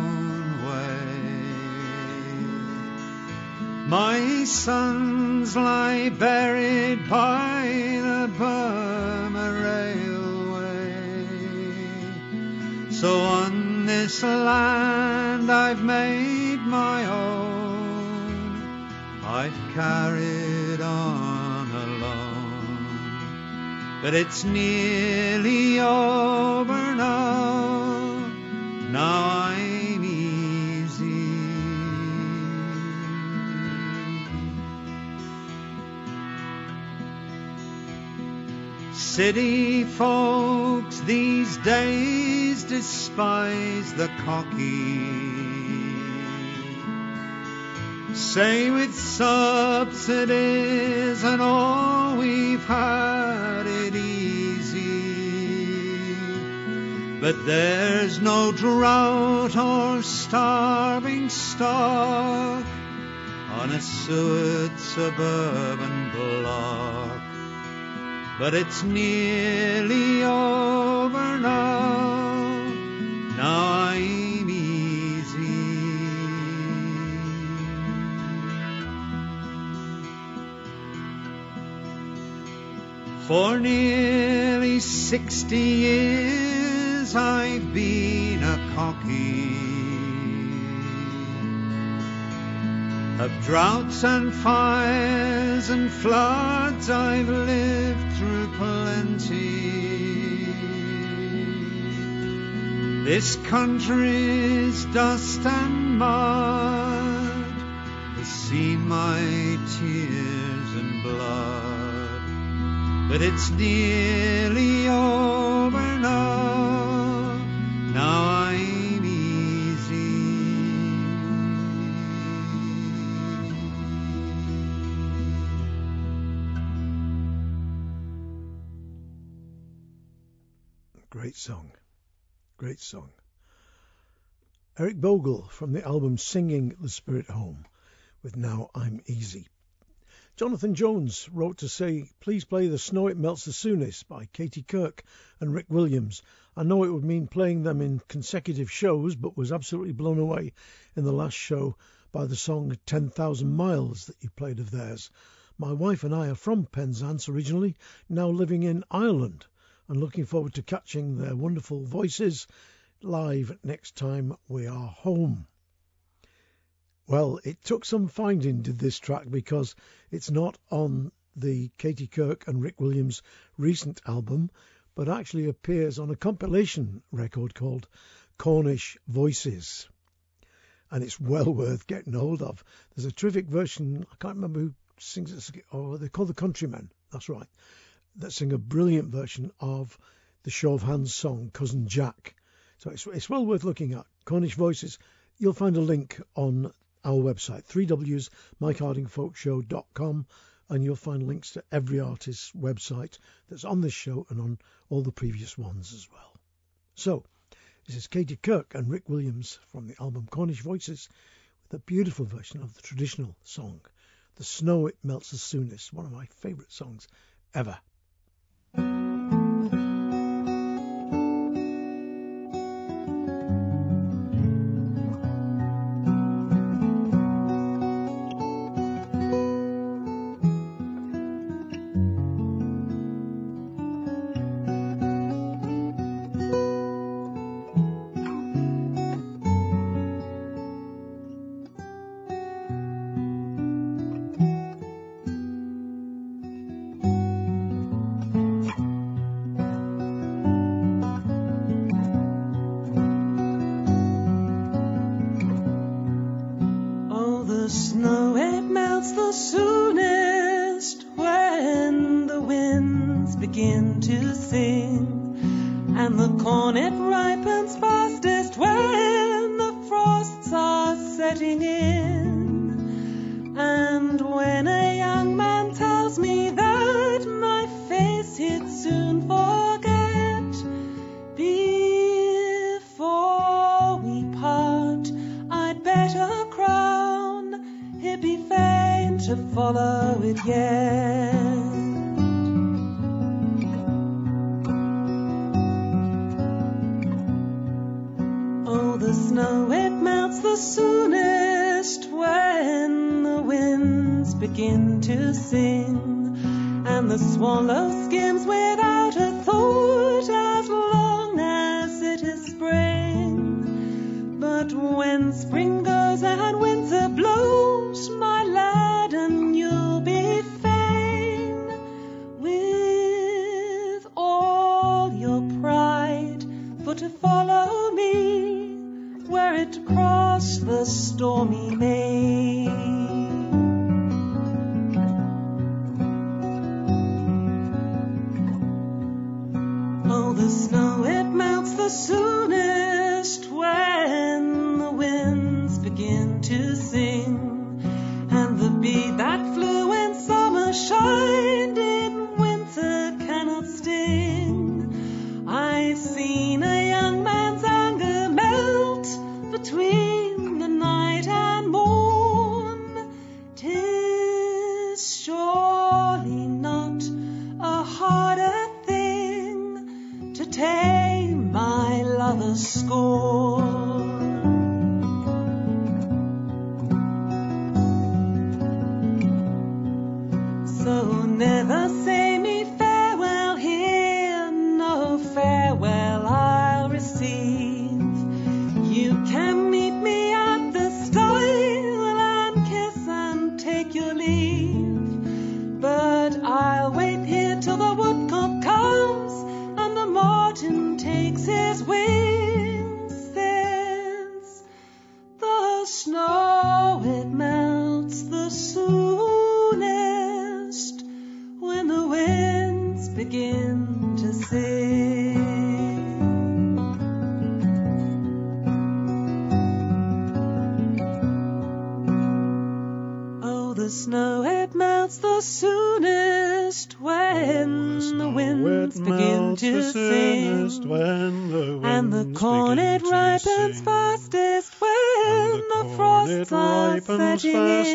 My sons lie buried by the Burma Railway. So on this land I've made my own. I've carried on alone but it's nearly over now. Now I'm City folks these days despise the cocky. Say with subsidies and all we've had it easy. But there's no drought or starving stock on a sewered suburban block. But it's nearly over now. Now I'm easy. For nearly sixty years I've been a cocky. Of droughts and fires and floods I've lived through plenty. This country's dust and mud has seen my tears and blood but it's nearly over now. Great song. Great song. Eric Bogle from the album Singing the Spirit Home with Now I'm Easy. Jonathan Jones wrote to say, please play The Snow It Melts the Soonest by Katie Kirk and Rick Williams. I know it would mean playing them in consecutive shows, but was absolutely blown away in the last show by the song 10,000 Miles that you played of theirs. My wife and I are from Penzance originally, now living in Ireland, and looking forward to catching their wonderful voices live next time we are home. Well, it took some finding, did this track, because it's not on the Katie Kirk and Rick Williams recent album, but actually appears on a compilation record called Cornish Voices. And it's well worth getting hold of. There's a terrific version, I can't remember who sings it, or they're called the Countrymen, that's right, that sing a brilliant version of the Show of Hands song, Cousin Jack. So it's, it's well worth looking at. Cornish Voices. You'll find a link on our website, 3Ws, MikeHardingFolkShow.com, and you'll find links to every artist's website that's on this show and on all the previous ones as well. So, this is Katie Kirk and Rick Williams from the album Cornish Voices with a beautiful version of the traditional song, The Snow It Melts the Soonest, one of my favourite songs ever. Oh, snow it melts the soonest when the winds begin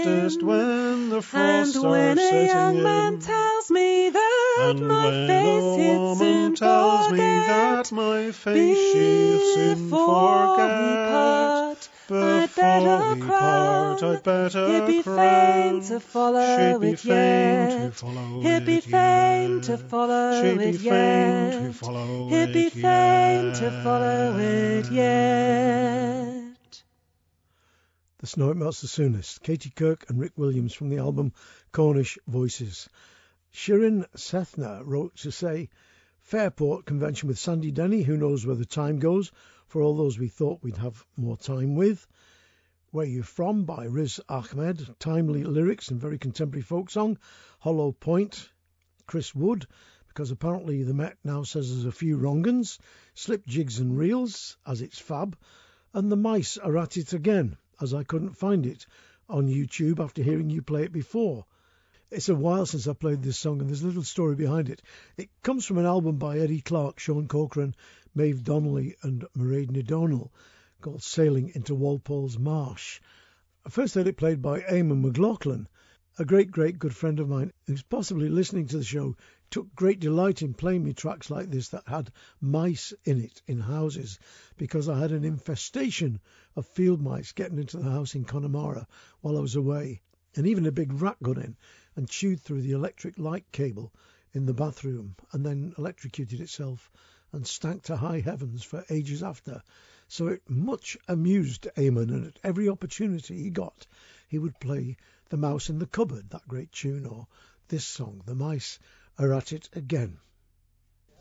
fastest when the and frosts when are a setting young in. man tells me that and my when face a woman tells me that my face before we forget. part, I'd Before better we part, I'd better He'd be crown. fain to follow She'd be it fain to yet. follow He'd be it fain to follow She'd be it fain to The Snow It Melts the Soonest. Katie Kirk and Rick Williams from the album Cornish Voices. Shirin Sethna wrote to say, Fairport convention with Sandy Denny, who knows where the time goes, for all those we thought we'd have more time with. Where You From by Riz Ahmed, timely lyrics and very contemporary folk song. Hollow Point, Chris Wood, because apparently the Met now says there's a few wrong uns. Slip Jigs and Reels, as it's fab. And the mice are at it again, as I couldn't find it on YouTube after hearing you play it before. It's a while since I played this song, and there's a little story behind it. It comes from an album by Eddie Clarke, Sean Corcoran, Maeve Donnelly, and Maighread O'Donnell called Sailing into Walpole's Marsh. I first heard it played by Eamon McLaughlin, a great, great good friend of mine who's possibly listening to the show, took great delight in playing me tracks like this that had mice in it in houses because I had an infestation of field mice getting into the house in Connemara while I was away, and even a big rat got in and chewed through the electric light cable in the bathroom and then electrocuted itself and stank to high heavens for ages after. So it much amused Eamon, and at every opportunity he got, he would play The Mouse in the Cupboard, that great tune, or this song, The Mice Are At It Again.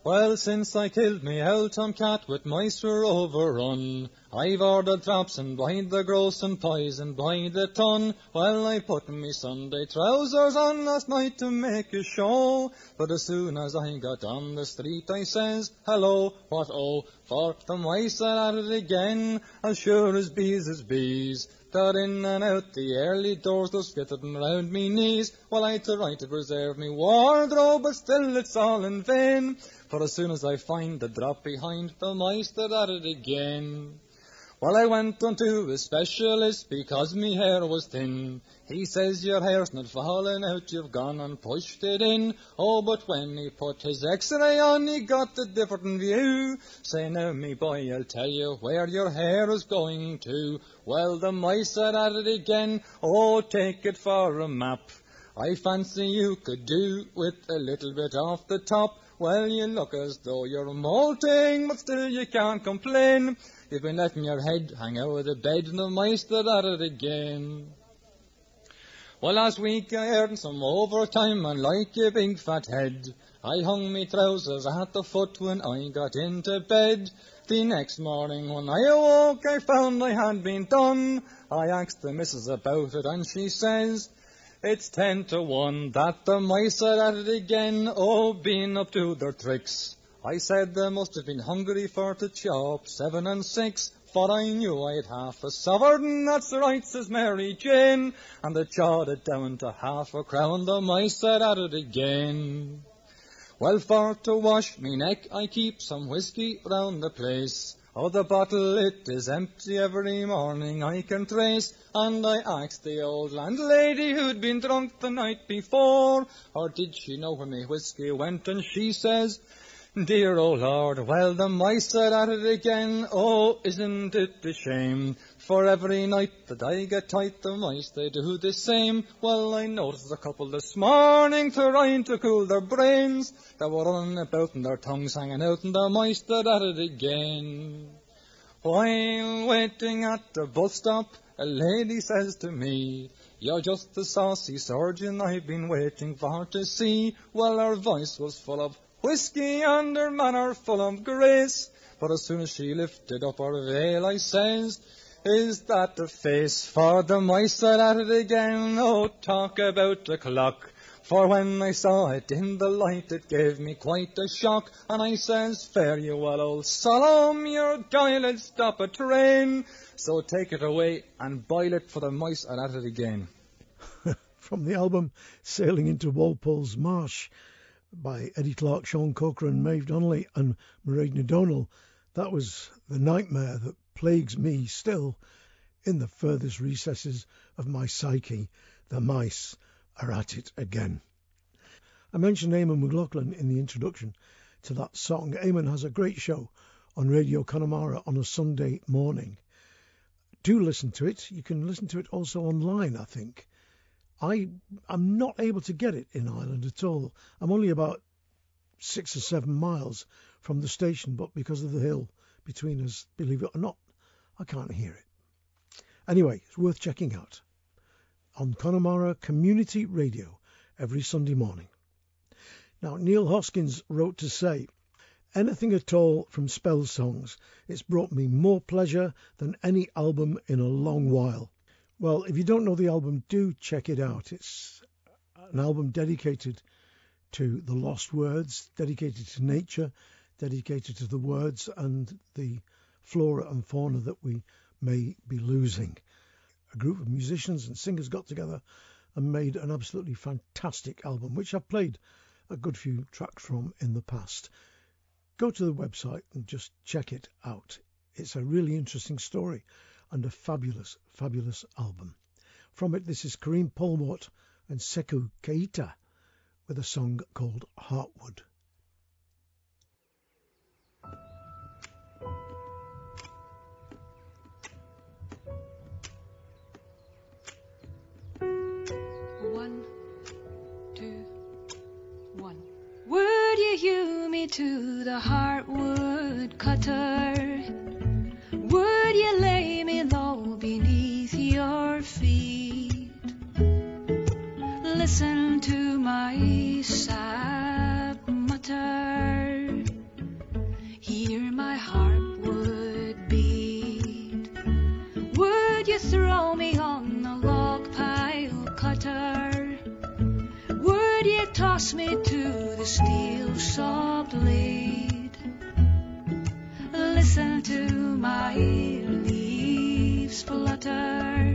Well, since I killed me old tomcat with mice were overrun, I've ordered traps and blind the gross and poison by the ton. Well, I put me Sunday trousers on last night to make a show, but as soon as I got on the street I says, hello, what oh, for the mice are at it again, as sure as bees is bees. That in and out the early doors those fitting round me knees, while I try to preserve me wardrobe, but still it's all in vain. For as soon as I find the drop behind, the mice they're at it again. Well, I went unto a specialist because me hair was thin. He says your hair's not falling out, you've gone and pushed it in. Oh, but when he put his x-ray on, he got a different view. Say now, me boy, I'll tell you where your hair is going to. Well, the mice are at it again. Oh, take it for a map. I fancy you could do with a little bit off the top. Well, you look as though you're molting, but still you can't complain. You've been letting your head hang of the bed, and the are at it again. Well, last week I earned some overtime, and like a big fat head, I hung me trousers at the foot when I got into bed. The next morning when I awoke, I found I had been done. I asked the missus about it, and she says, it's ten to one that the mice are at it again, oh, been up to their tricks. I said they must have been hungry for to chop seven and six, for I knew I'd half a sovereign, that's right, says Mary Jane, and they chawed it down to half a crown, the mice are at it again. Well, for to wash me neck, I keep some whiskey round the place. Oh, the bottle, it is empty every morning I can trace. And I asked the old landlady who'd been drunk the night before, or did she know where my whiskey went, and she says, Dear old Lord, well the mice are at it again, oh, isn't it a shame? For every night that I get tight, the mice they do the same. Well, I noticed a couple this morning trying to cool their brains. They were running about and their tongues hanging out, and the mice they're at it again. While waiting at the bus stop, a lady says to me, You're just the saucy surgeon I've been waiting for to see. Well, her voice was full of whiskey and her manner full of grace. But as soon as she lifted up her veil, I says, Is that the face for the mice are at it again? Oh, talk about the clock. For when I saw it in the light, it gave me quite a shock. And I says, Fare you well, old Solomon, your dial'd stop a train. So take it away and boil it, for the mice are at it again. <laughs> From the album Sailing into Walpole's Marsh by Eddie Clarke, Sean Corcoran, Maeve Donnelly, and Maighread O'Donnell, that was the nightmare that plagues me still in the furthest recesses of my psyche. The mice are at it again. I mentioned Eamon McLaughlin in the introduction to that song. Eamon has a great show on Radio Connemara on a Sunday morning. Do listen to it. You can listen to it also online, I think. I am not able to get it in Ireland at all. I'm only about six or seven miles from the station, but because of the hill between us, believe it or not, I can't hear it. Anyway, it's worth checking out on Connemara Community Radio every Sunday morning. Now, Neil Hoskins wrote to say, Anything at all from Spell Songs, it's brought me more pleasure than any album in a long while. Well, if you don't know the album, do check it out. It's an album dedicated to the lost words, dedicated to nature, dedicated to the words and the flora and fauna that we may be losing. A group of musicians and singers got together and made an absolutely fantastic album, which I've played a good few tracks from in the past. Go to the website and just check it out. It's a really interesting story and a fabulous, fabulous album. From it, this is Karine Polwart and Sekou Keita with a song called Heartwood. One, two, one. Would you hew me to the heartwood cutter? Would you lay beneath your feet? Listen to my sad mutter. Hear my heart would beat. Would you throw me on the log pile cutter? Would you toss me to the steel saw blade? Listen to my flutter.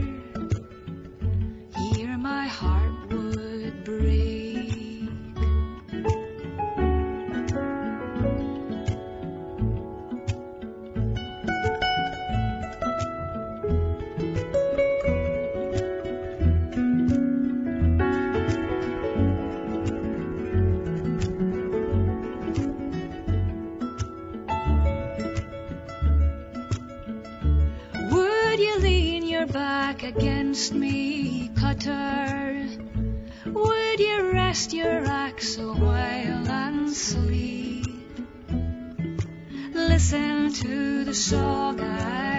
Trust me, cutter? Would you rest your axe a while and sleep? Listen to the song I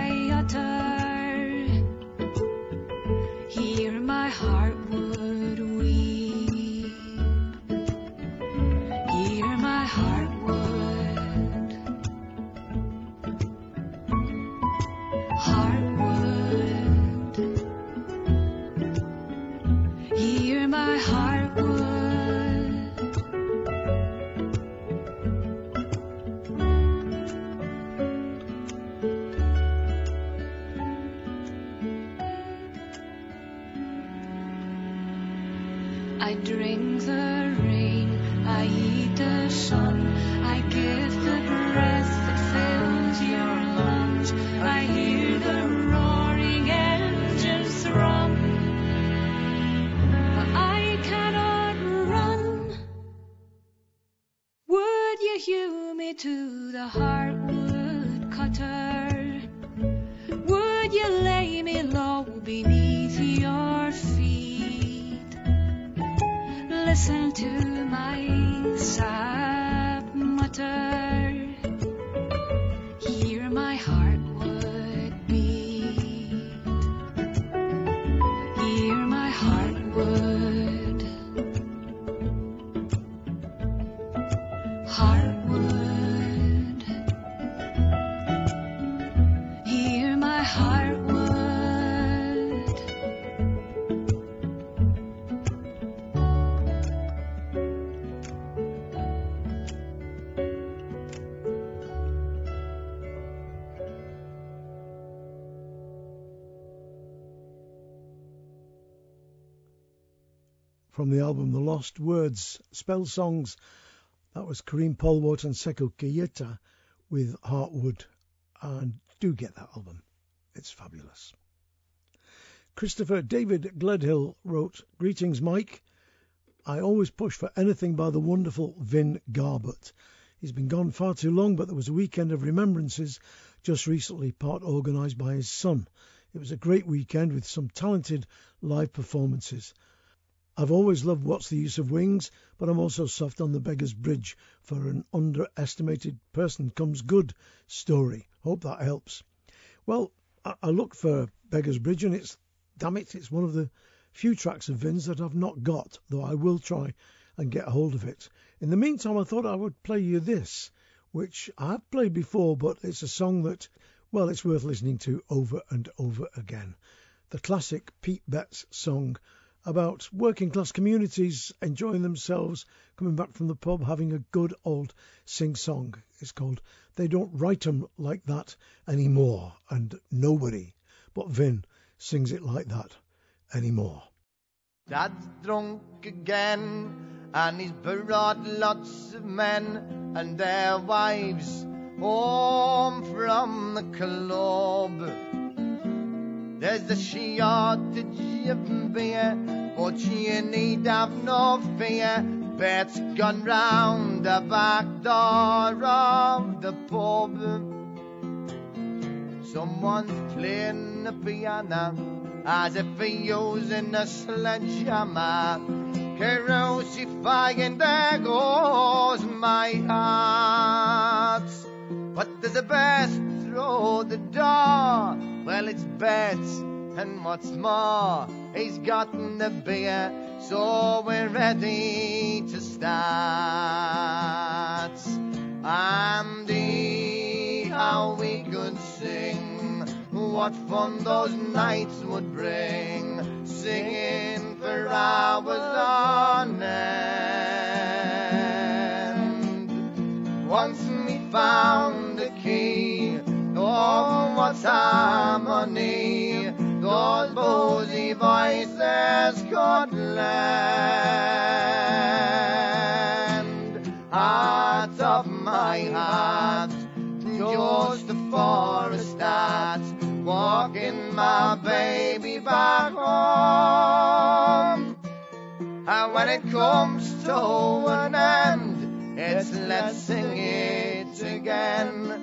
hew me to the hardwood cutter? Would you lay me low beneath your feet? Listen to my sad mutter. From the album The Lost Words Spell Songs. That was Karine Polwart and Sekou Keita with Heartwood. And do get that album, it's fabulous. Christopher David Gledhill wrote Greetings, Mike. I always push for anything by the wonderful Vin Garbutt. He's been gone far too long, but there was a weekend of remembrances just recently, part organised by his son. It was a great weekend with some talented live performances. I've always loved What's the Use of Wings, but I'm also soft on the Beggar's Bridge for an underestimated person comes good story. Hope that helps. Well, I, I looked for Beggar's Bridge and it's, damn it, it's one of the few tracks of Vin's that I've not got, though I will try and get hold of it. In the meantime, I thought I would play you this, which I've played before, but it's a song that, well, it's worth listening to over and over again. The classic Pete Betts song about working class communities enjoying themselves, coming back from the pub, having a good old sing song. It's called They Don't Write 'em Like That Anymore, and nobody but Vin sings it like that anymore. Dad's drunk again, and he's brought lots of men and their wives home from the club. There's a shortage of beer, but you need have no fear. Bet's gone round the back door of the pub. Someone's playing the piano as if he's using a sledgehammer. Crucifying, there goes my heart. But there's a burst through the door. Well, it's Bets, and what's more, he's gotten the beer, so we're ready to start. Andy, how we could sing, what fun those nights would bring, singing for hours on end. Once we found what's harmony, those boozy voices could lend. Heart of my heart, just for a start, walking my baby back home. And when it comes to an end, it's let's sing it again.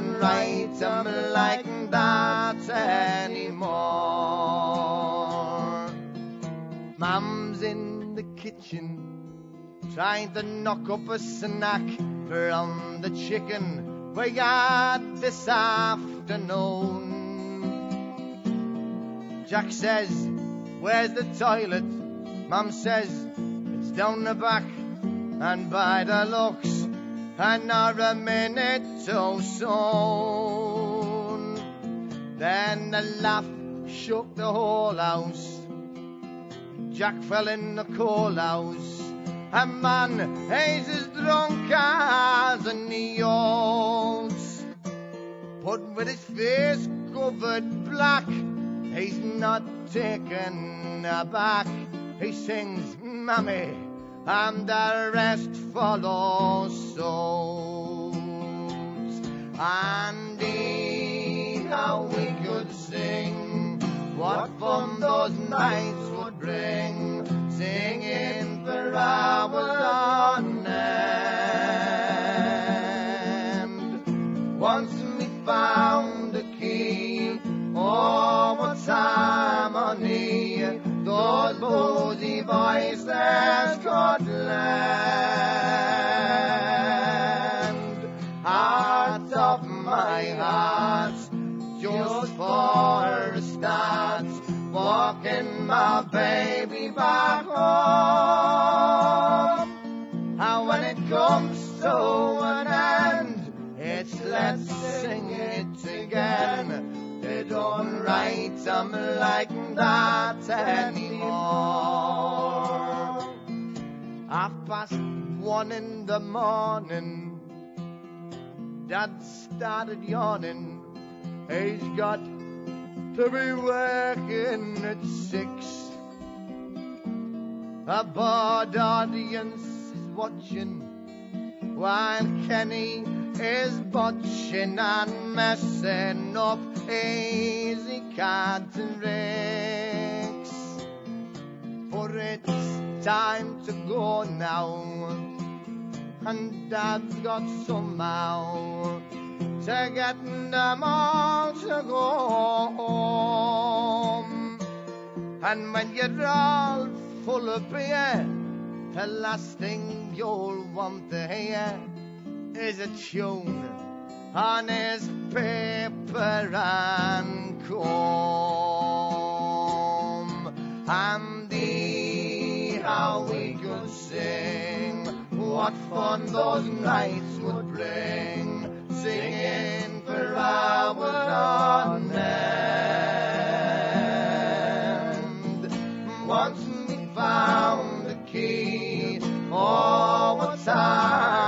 Don't write them like that anymore. Mum's in the kitchen trying to knock up a snack from the chicken we got this afternoon. Jack says, Where's the toilet? Mum says, It's down the back. And by the looks, another minute too soon. Then the laugh shook the whole house. Jack fell in the coal house. A man, he's as drunk as an oats. But with his face covered black, he's not taken aback. He sings, Mammy, and the rest follows suit. And how we could sing, what fun those nights would bring, singing for hours on end. Once we found the key, oh, what harmony those boozy voices could lend. Heart of my heart, just for a start, walking my baby back home. And when it comes to an end, it's let's them like that anymore. Half past one in the morning, Dad started yawning. He's got to be working at six. A bored audience is watching while Kenny is botching and messing up easy ricks. For it's time to go now, and Dad's got somehow to get them all to go home. And when you're all full of beer, the last thing you'll want to hear is a tune on his paper and comb. And the how we could sing, what fun those nights would bring, singing for hours on end. Once we found the key, oh, what harmony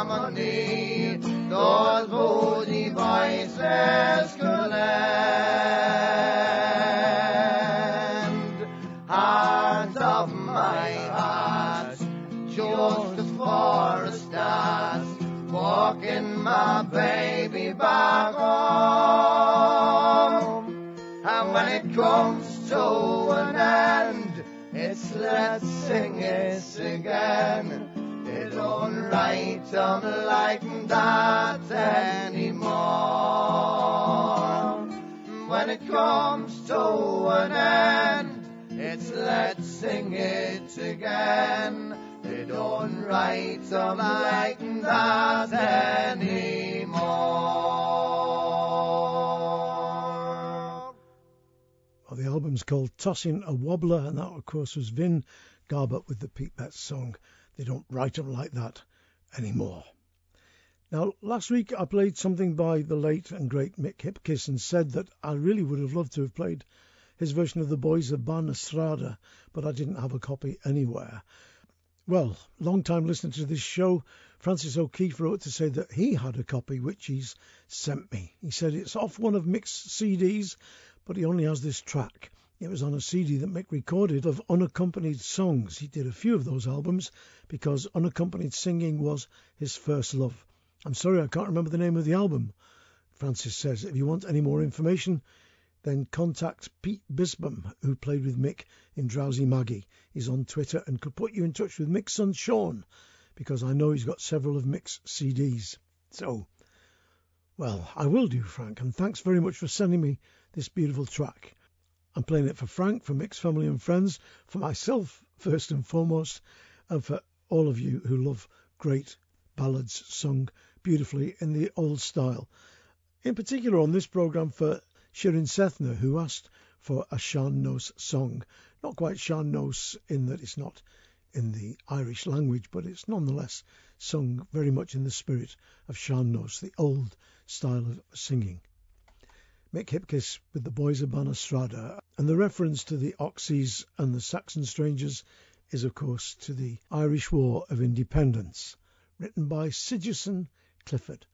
home. And when it comes to an end, it's let's sing it again. They don't write them like that anymore. When it comes to an end, it's let's sing it again. They don't write them like that anymore. Album's called Tossing a Wobbler, and that, of course, was Vin Garbutt with the Pete Betts song. They don't write them like that anymore. Now, last week I played something by the late and great Mick Hipkiss and said that I really would have loved to have played his version of The Boys of Barr Na Sráide, but I didn't have a copy anywhere. Well, long time listener to this show, Francis O'Keefe wrote to say that he had a copy which he's sent me. He said it's off one of Mick's CDs, but he only has this track. It was on a CD that Mick recorded of unaccompanied songs. He did a few of those albums because unaccompanied singing was his first love. I'm sorry I can't remember the name of the album. Francis says if you want any more information, then contact Pete Bisbam, who played with Mick in Drowsy Maggie. He's on Twitter and could put you in touch with Mick's son Sean, because I know he's got several of Mick's CDs. So, Well, I will do, Frank, and thanks very much for sending me this beautiful track. I'm playing it for Frank, for Mick's family and friends, for myself first and foremost, and for all of you who love great ballads sung beautifully in the old style. In particular on this programme for Shirin Sethna, who asked for a Sean Nos song. Not quite Sean Nos in that it's not in the Irish language, but it's nonetheless sung very much in the spirit of Sean Nos, the old style of singing. Mick Hipkiss with the Boys of Barr Na Sráide, and the reference to the Auxies and the Saxon Strangers is, of course, to the Irish War of Independence, written by Sigerson Clifford,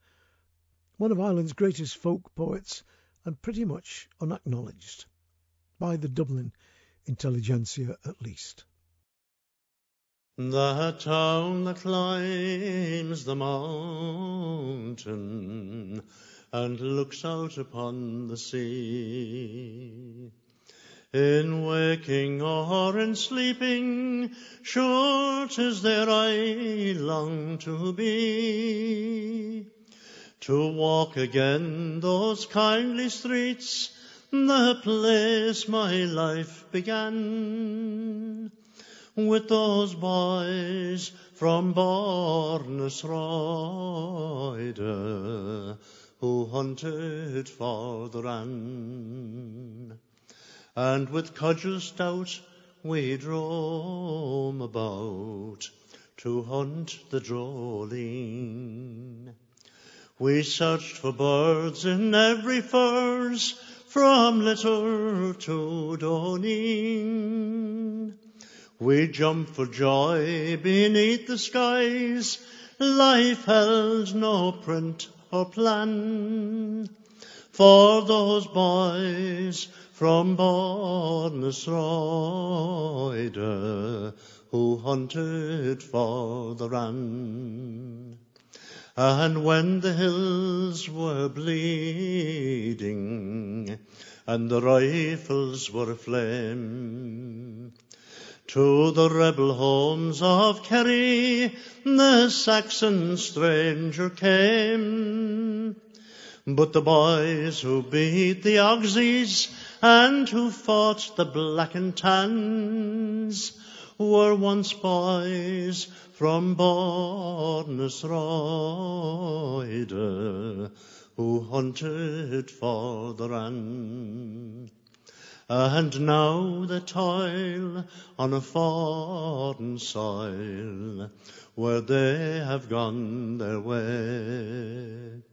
one of Ireland's greatest folk poets and pretty much unacknowledged, by the Dublin intelligentsia at least. The town that climbs the mountain and looks out upon the sea. In waking or in sleeping, short is there I long to be. To walk again those kindly streets, the place my life began. With those boys from Barr Na Sráide who hunted for the ran. And with cudgels stout we'd roam about to hunt the dreoilín. We searched for birds in every furze from little to dawning. We jumped for joy beneath the skies. Life held no print or plan for those boys from Bornesrode who hunted for the ran. And when the hills were bleeding and the rifles were aflame, to the rebel homes of Kerry the Saxon stranger came. But the boys who beat the Auxies and who fought the black and tans were once boys from Bornesrode who hunted for the ran. And now they toil on a foreign soil where they have gone their way.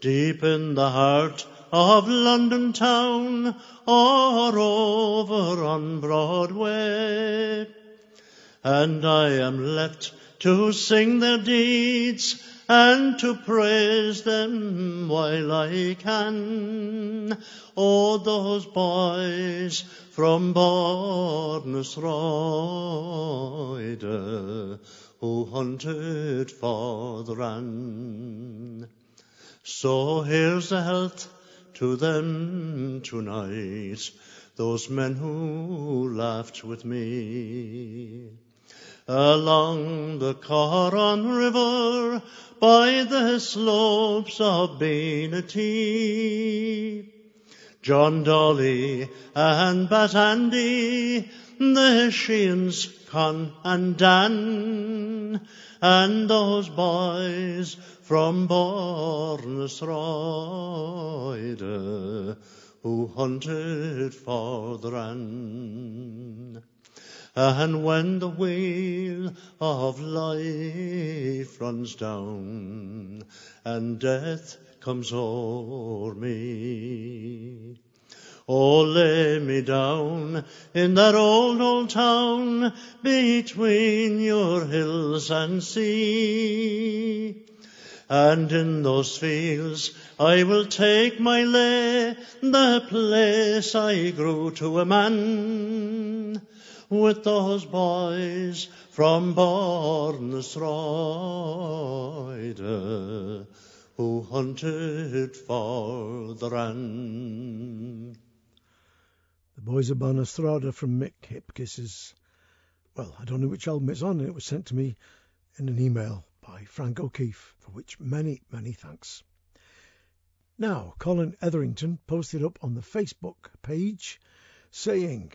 Deep in the heart of London town or over on Broadway. And I am left to sing their deeds and to praise them while I can. Oh, those boys from Barr Na Sráide who hunted for the ran. So here's a health to them tonight, those men who laughed with me. Along the Coron River, by the slopes of Bainity, John Dolly and Bat Andy, the Sheehan's Con and Dan, and those boys from Barr Na Sráide who hunted for the ran. And when the wheel of life runs down and death comes o'er me, Oh, lay me down in that old, old town between your hills and sea. And in those fields I will take my lay, the place I grew to a man with those boys from Barr Na Sráide who hunted for the ran. The Boys of Barr Na Sráide from Mick Hipkiss's, well, I don't know which album it's on, it was sent to me in an email by Frank O'Keefe, for which many, many thanks. Now, Colin Etherington posted up on the Facebook page saying,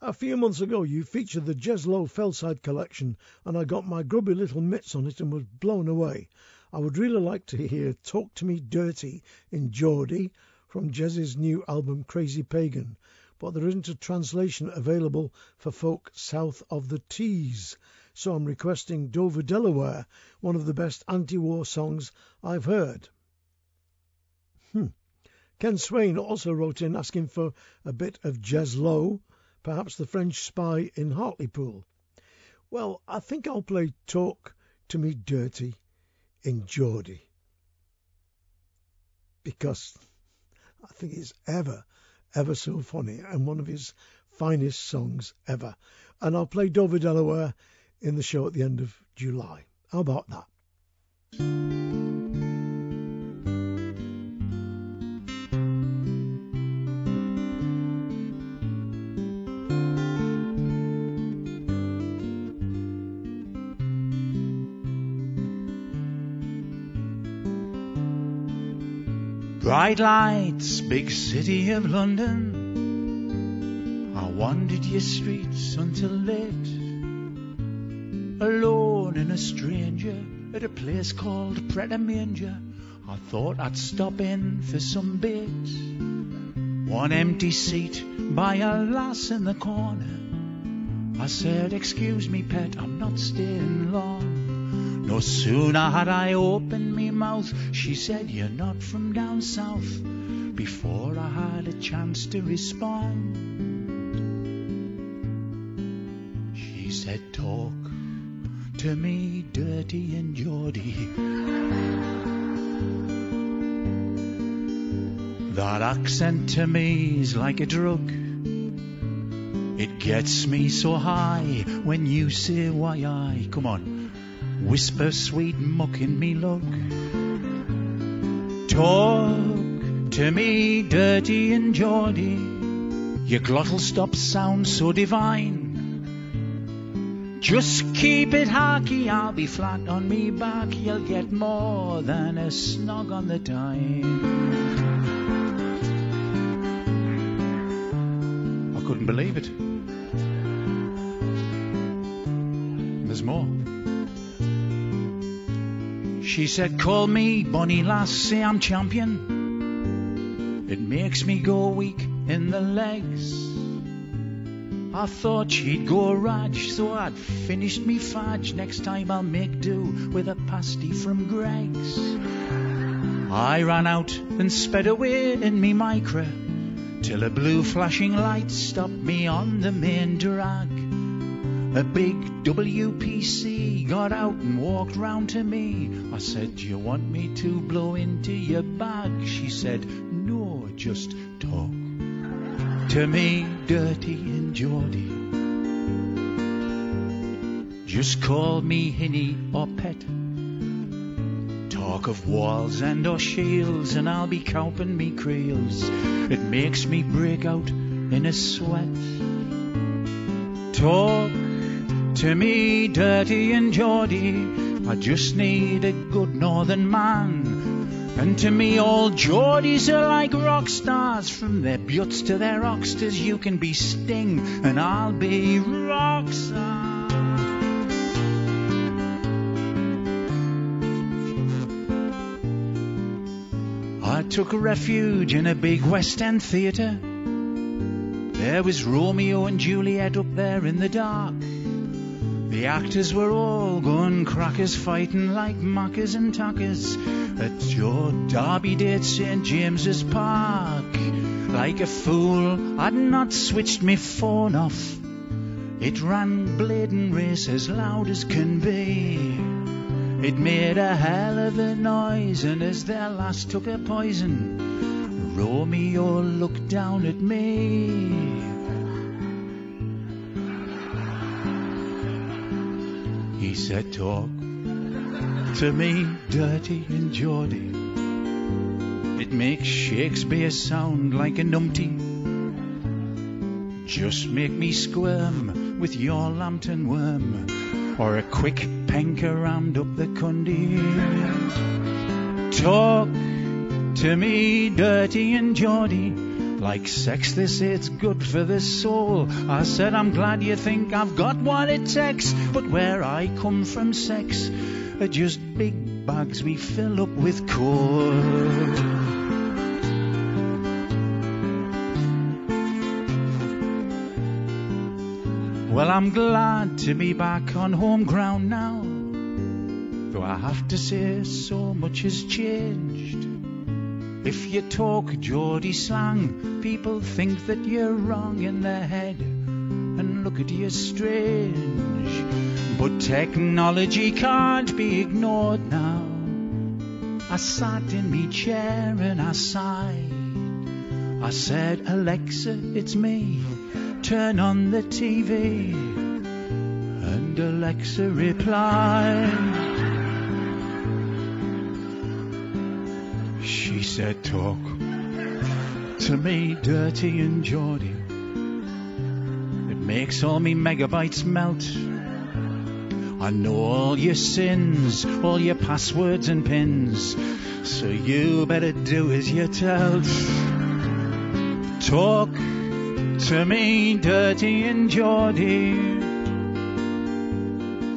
A few months ago you featured the Jez Lowe Fellside collection and I got my grubby little mitts on it and was blown away. I would really like to hear Talk to Me Dirty in Geordie from Jez's new album Crazy Pagan, but there isn't a translation available for folk south of the Tees, so I'm requesting Dover, Delaware, one of the best anti-war songs I've heard. Hmm. Ken Swain also wrote in asking for a bit of Jez Lowe, perhaps the French spy in Hartlepool. Well, I think I'll play Talk to Me Dirty in Geordie. Because I think it's ever, ever so funny and one of his finest songs ever. And I'll play Dover, Delaware in the show at the end of July. How about that? Bright lights, big city of London. I wandered your streets until late. Alone and a stranger at a place called Pret Manger. I thought I'd stop in for some bit. One empty seat by a lass in the corner. I said, Excuse me, pet, I'm not staying long. No sooner had I opened me mouth, she said, You're not from down south. Before I had a chance to respond, she said, Talk to me, dirty and Geordie. That accent to me is like a drug. It gets me so high when you say why I. Come on. Whisper sweet muck in me look. Talk to me, dirty and Geordie. Your glottal stop sound so divine. Just keep it harky, I'll be flat on me back. You'll get more than a snog on the time. I couldn't believe it. There's more. She said, Call me Bonnie Lass, say I'm champion. It makes me go weak in the legs. I thought she'd go Raj, so I'd finished me fudge. Next time I'll make do with a pasty from Greggs. I ran out and sped away in me Micra till a blue flashing light stopped me on the main drag. A big WPC got out and walked round to me. I said, Do you want me to blow into your bag? She said, No, just talk to me, dirty and Geordie. Just call me Hinny or Pet. Talk of Wallsend or shields, and I'll be counting me creels. It makes me break out in a sweat. Talk to me, dirty and Geordie. I just need a good northern man. And to me, all Geordies are like rock stars. From their butts to their oxters, you can be Sting, and I'll be Roxanne. I took refuge in a big West End theatre. There was Romeo and Juliet up there in the dark. The actors were all gun crackers fighting like mockers and tuckers at your Derby at St James's Park. Like a fool, I'd not switched me phone off. It ran Blaydon Race as loud as can be. It made a hell of a noise, and as their lass took her poison, Romeo looked down at me. He said, Talk to me, dirty and Geordie. It makes Shakespeare sound like a numpty. Just make me squirm with your lambton worm, or a quick penker rammed up the cundy. Talk to me, dirty and Geordie. Like sex, say it's good for the soul. I said, I'm glad you think I've got what it takes. But where I come from, sex are just big bags we fill up with coal. Well, I'm glad to be back on home ground now. Though I have to say, so much has changed. If you talk Geordie slang, people think that you're wrong in their head and look at you strange. But technology can't be ignored now. I sat in me chair and I sighed. I said, Alexa, it's me. Turn on the TV. And Alexa replied. Said, Talk to me, dirty and Geordie. It makes all me megabytes melt. I know all your sins, all your passwords and pins. So you better do as you're told. Talk to me, dirty and Geordie.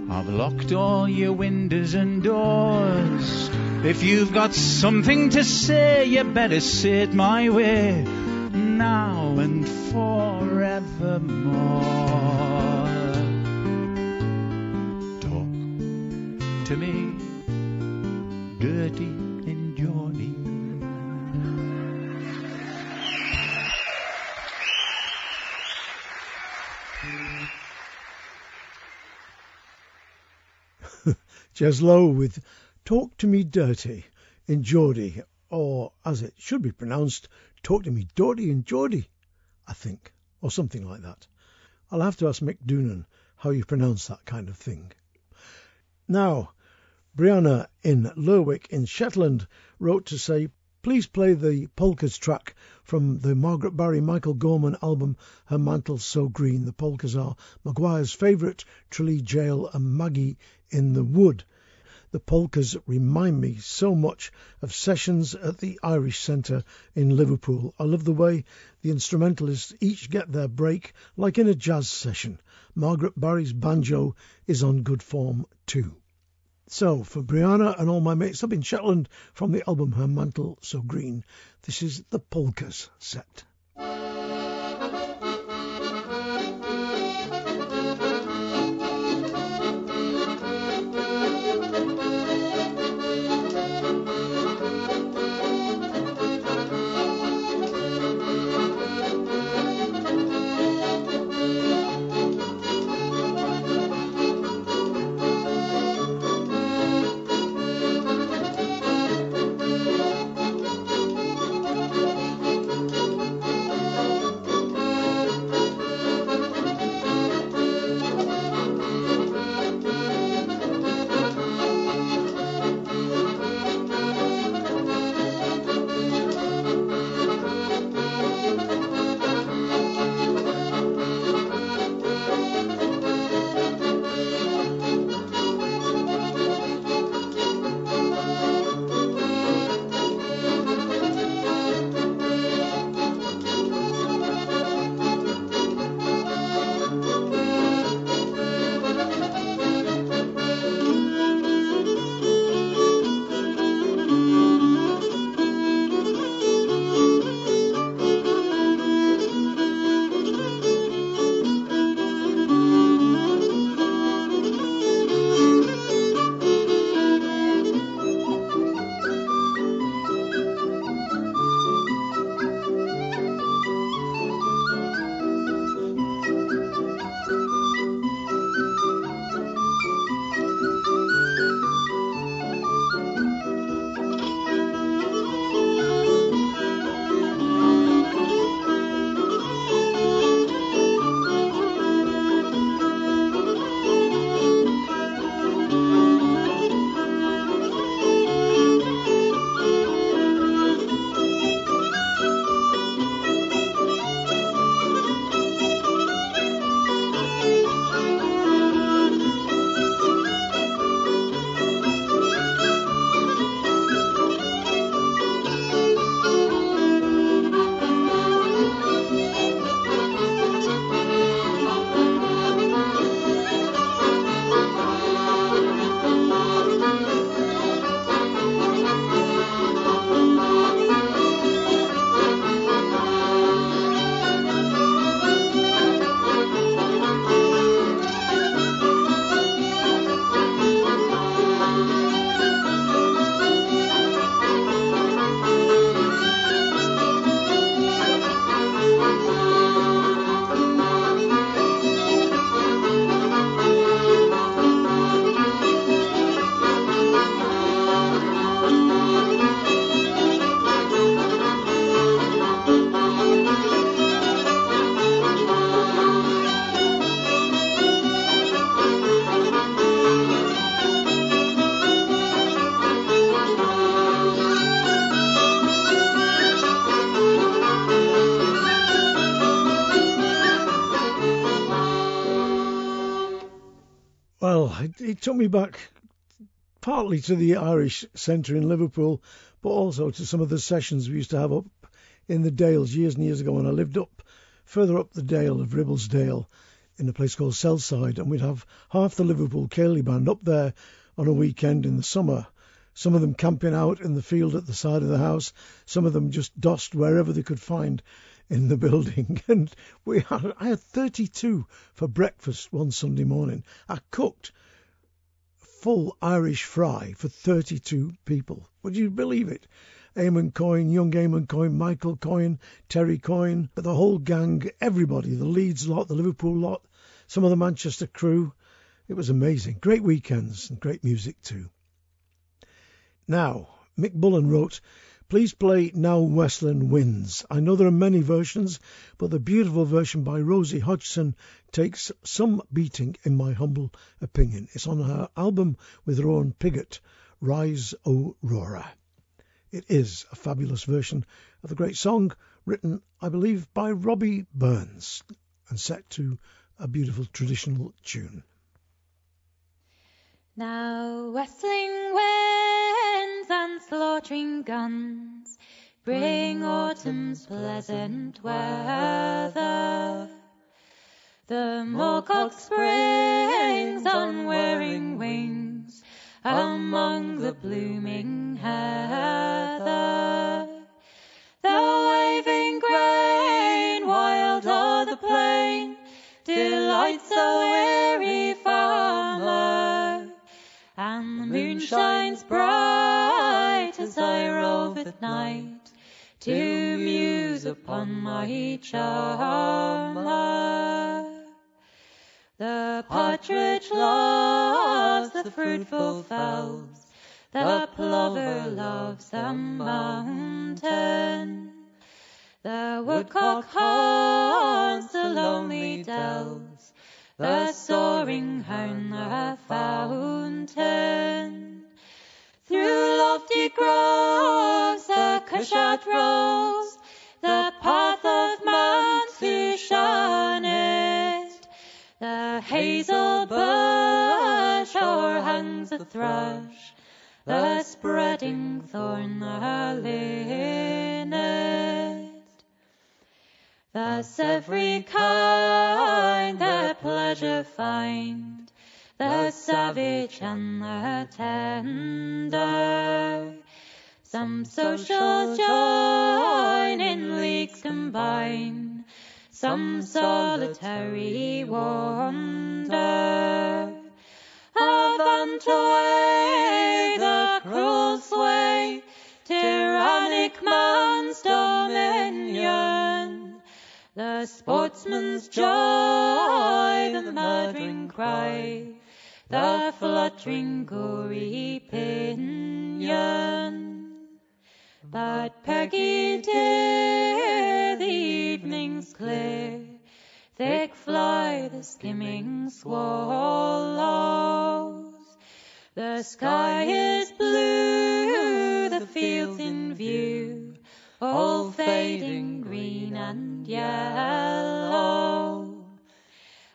I've locked all your windows and doors. If you've got something to say, you better say it my way, now and forevermore. Talk to me, dirty and Geordie. Jez Lowe with Talk to Me Dirty in Geordie, or as it should be pronounced, Talk to Me Dirty in Geordie, I think, or something like that. I'll have to ask Mick Doonan how you pronounce that kind of thing. Now, Brianna in Lerwick in Shetland wrote to say, Please play the polkas track from the Margaret Barry Michael Gorman album Her Mantle's So Green. The polkas are Maguire's favourite, Tralee Gaol and Maggie in the Wood. The polkas remind me so much of sessions at the Irish Centre in Liverpool. I love the way the instrumentalists each get their break like in a jazz session. Margaret Barry's banjo is on good form too. So, for Brianna and all my mates up in Shetland from the album Her Mantle So Green, this is the Polkas set. Took me back partly to the Irish Centre in Liverpool, but also to some of the sessions we used to have up in the Dales years and years ago when I lived up further up the Dale of Ribblesdale in a place called Selside, and we'd have half the Liverpool Ceilidh Band up there on a weekend in the summer. Some of them camping out in the field at the side of the house, some of them just dossed wherever they could find in the <laughs> building. And we had, I had 32 for breakfast one Sunday morning. I cooked full Irish fry for 32 people. Would you believe it? Eamon Coyne, young Eamon Coyne, Michael Coyne, Terry Coyne, the whole gang, everybody, the Leeds lot, the Liverpool lot, some of the Manchester crew. It was amazing. Great weekends and great music too. Now, Mick Bullen wrote, Please play Now Westlin Winds. I know there are many versions, but the beautiful version by Rosie Hodgson takes some beating, in my humble opinion. It's on her album with Rowan Piggott, Rise Aurora. It is a fabulous version of the great song written, I believe, by Robbie Burns and set to a beautiful traditional tune. Now westlin winds and slaughtering guns bring autumn's pleasant weather. The moorcock springs on wearing wings among the blooming heather. The waving grain wild o'er the plain delights the weary farmer, and the moon shines bright as I rove at night to muse upon my charmer. The partridge loves the fruitful fells, the plover loves the mountain. The woodcock haunts the lonely dells, the soaring hound the fountain. Through lofty groves the cushat rolls, the path of Mount The hazel bush o'erhangs the thrush, the spreading thorn the linnet. Thus every kind their pleasure find, the savage and the tender. Some social join in leagues combine, some solitary wander. Avant away the cruel sway, tyrannic man's dominion. The sportsman's joy, the murdering cry, the fluttering gory pinion. But Peggy the evening's clear, thick fly the skimming swallows. The sky is blue, the fields in view, all fading green and yellow.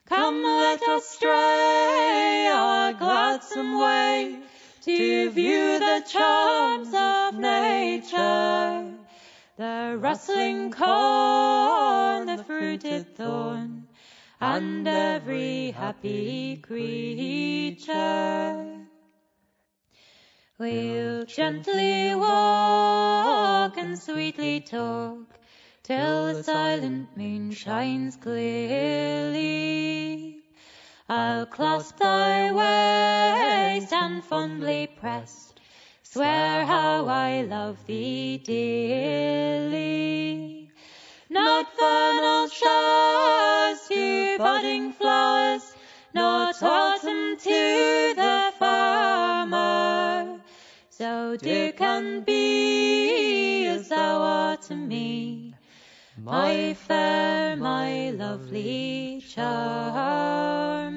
Come, let us stray our gladsome way to view the charms of nature. The rustling corn, the fruited thorn, and every happy creature. We'll gently walk and sweetly talk till the silent moon shines clearly. I'll clasp thy waist and fondly pressed swear how I love thee dearly. Not vernal showers to budding flowers, not autumn to the farmer. So dear can be as thou art to me, my fair, my lovely charmer.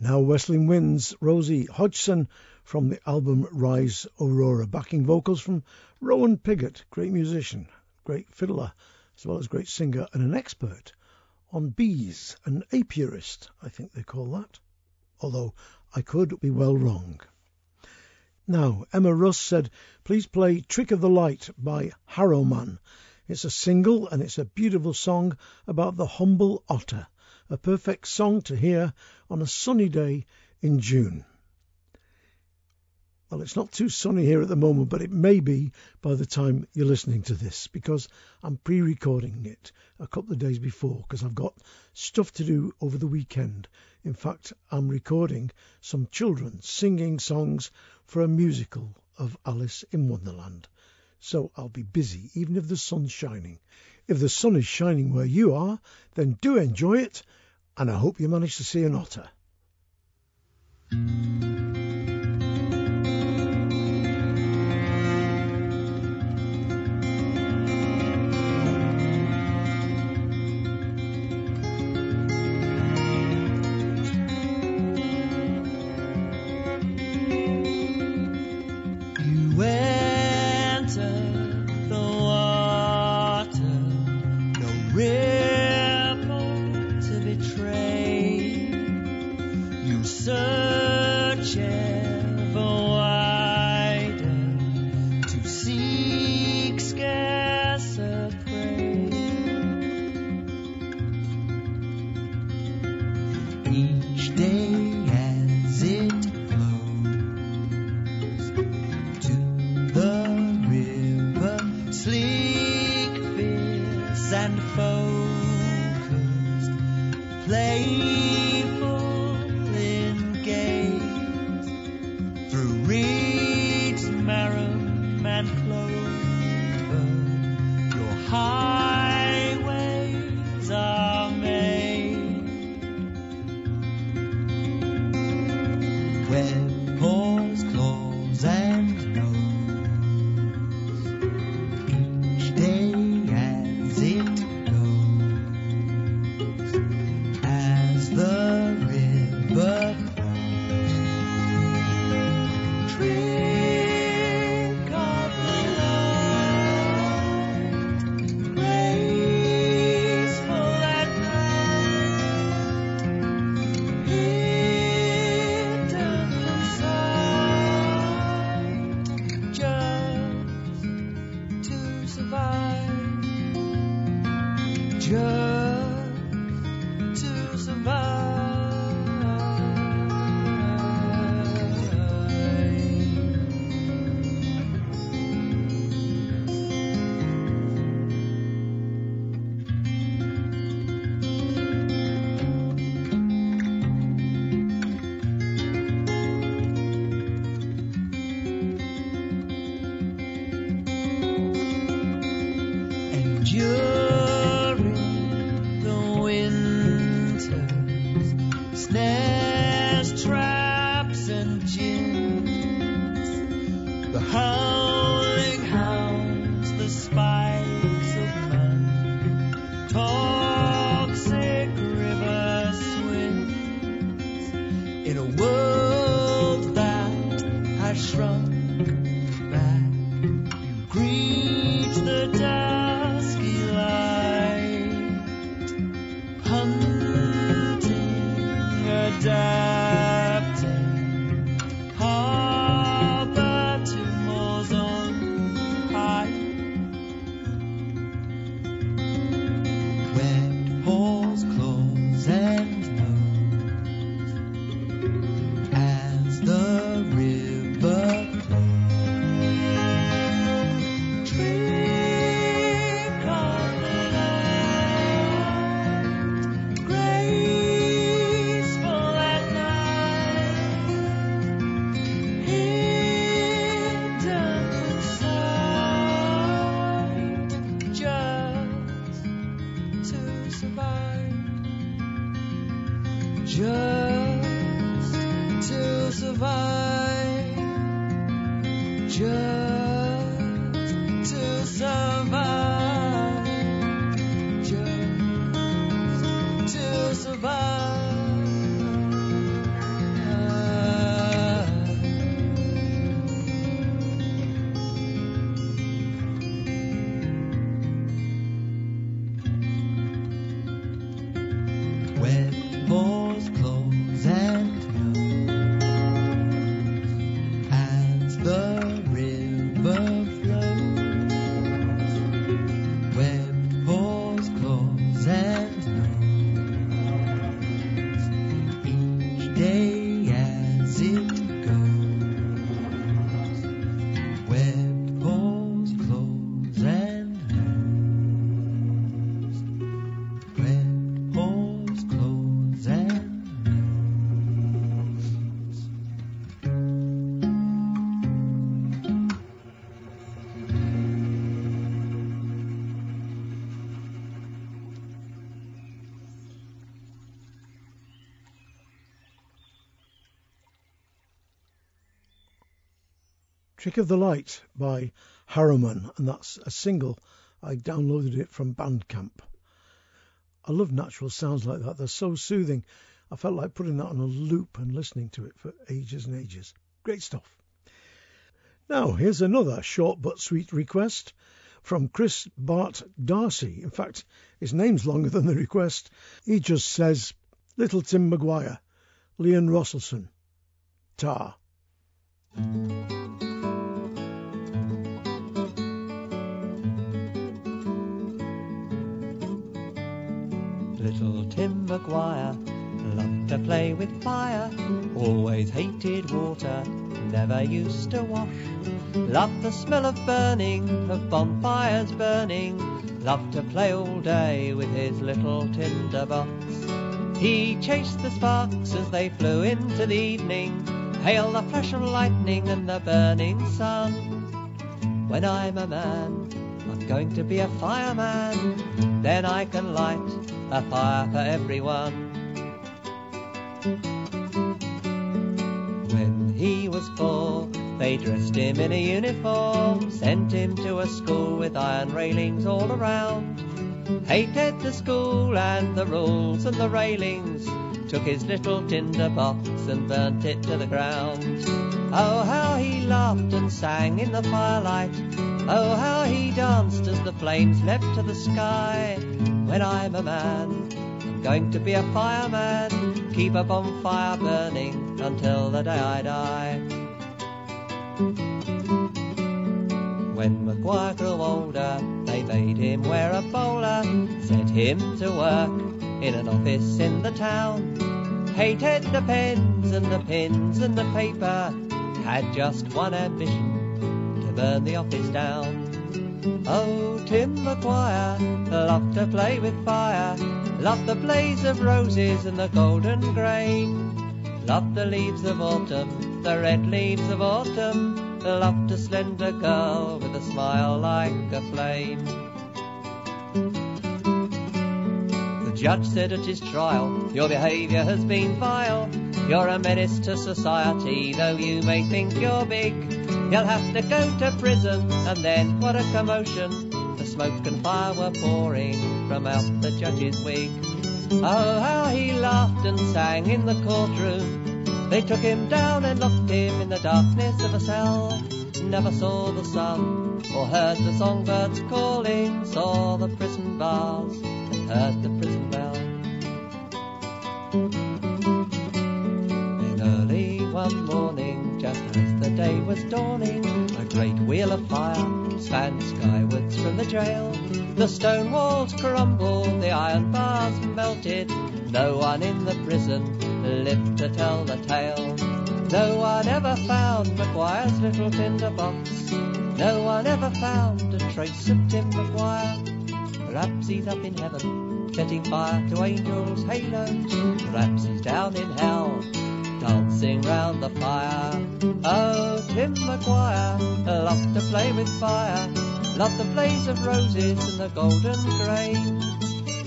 Now Westlin Winds, Rosie Hodgson from the album Rise Aurora. Backing vocals from Rowan Piggott, great musician, great fiddler, as well as great singer and an expert on bees, an apiarist, I think they call that, although I could be well wrong. Now, Emma Russ said, please play Trick of the Light by Harrowman. It's a single and it's a beautiful song about the humble otter, a perfect song to hear on a sunny day in June. Well, it's not too sunny here at the moment, but it may be by the time you're listening to this because I'm pre recording it a couple of days before because I've got stuff to do over the weekend. In fact, I'm recording some children singing songs for a musical of Alice in Wonderland. So I'll be busy even if the sun's shining. If the sun is shining where you are, then do enjoy it, and I hope you manage to see an otter. Trick of the Light by Harrowman, and that's a single. I downloaded it from Bandcamp. I love natural sounds like that. They're so soothing. I felt like putting that on a loop and listening to it for ages and ages. Great stuff. Now, here's another short but sweet request from Chris Bart Darcy. In fact, his name's longer than the request. He just says, Little Tim Maguire, Leon Rosselson, Tar. Little Tim Maguire loved to play with fire, always hated water, never used to wash. Loved the smell of burning, of bonfires burning, loved to play all day with his little tinder box. He chased the sparks as they flew into the evening, hail the flash of lightning and the burning sun. When I'm a man, I'm going to be a fireman, then I can light a fire for everyone. When he was four, they dressed him in a uniform, sent him to a school with iron railings all around. Hated the school and the rules and the railings, took his little tinder box and burnt it to the ground. Oh, how he laughed and sang in the firelight. Oh, how he danced as the flames leapt to the sky. When I'm a man, I'm going to be a fireman, keep a bonfire burning until the day I die. When Maguire grew older, they made him wear a bowler, set him to work in an office in the town. Hated the pens and the pins and the paper, had just one ambition to burn the office down. Oh, Tim Maguire loved to play with fire, loved the blaze of roses and the golden grain, loved the leaves of autumn, the red leaves of autumn, loved a slender girl with a smile like a flame. The judge said at his trial, Your behaviour has been vile. You're a menace to society, though you may think you're big. You'll have to go to prison, and then what a commotion. The smoke and fire were pouring from out the judge's wig. Oh, how he laughed and sang in the courtroom. They took him down and locked him in the darkness of a cell. Never saw the sun, or heard the songbirds calling, saw the prison bars, and heard the prison bell. Then early one morning, just day was dawning, a great wheel of fire span skywards from the jail. The stone walls crumbled, the iron bars melted. No one in the prison lived to tell the tale. No one ever found Maguire's little tinder box. No one ever found a trace of Tim Maguire. Perhaps he's up in heaven, setting fire to angels' halos. Perhaps he's down in hell, dancing round the fire. Oh, Tim Maguire loved to play with fire, loved the blaze of roses and the golden grain,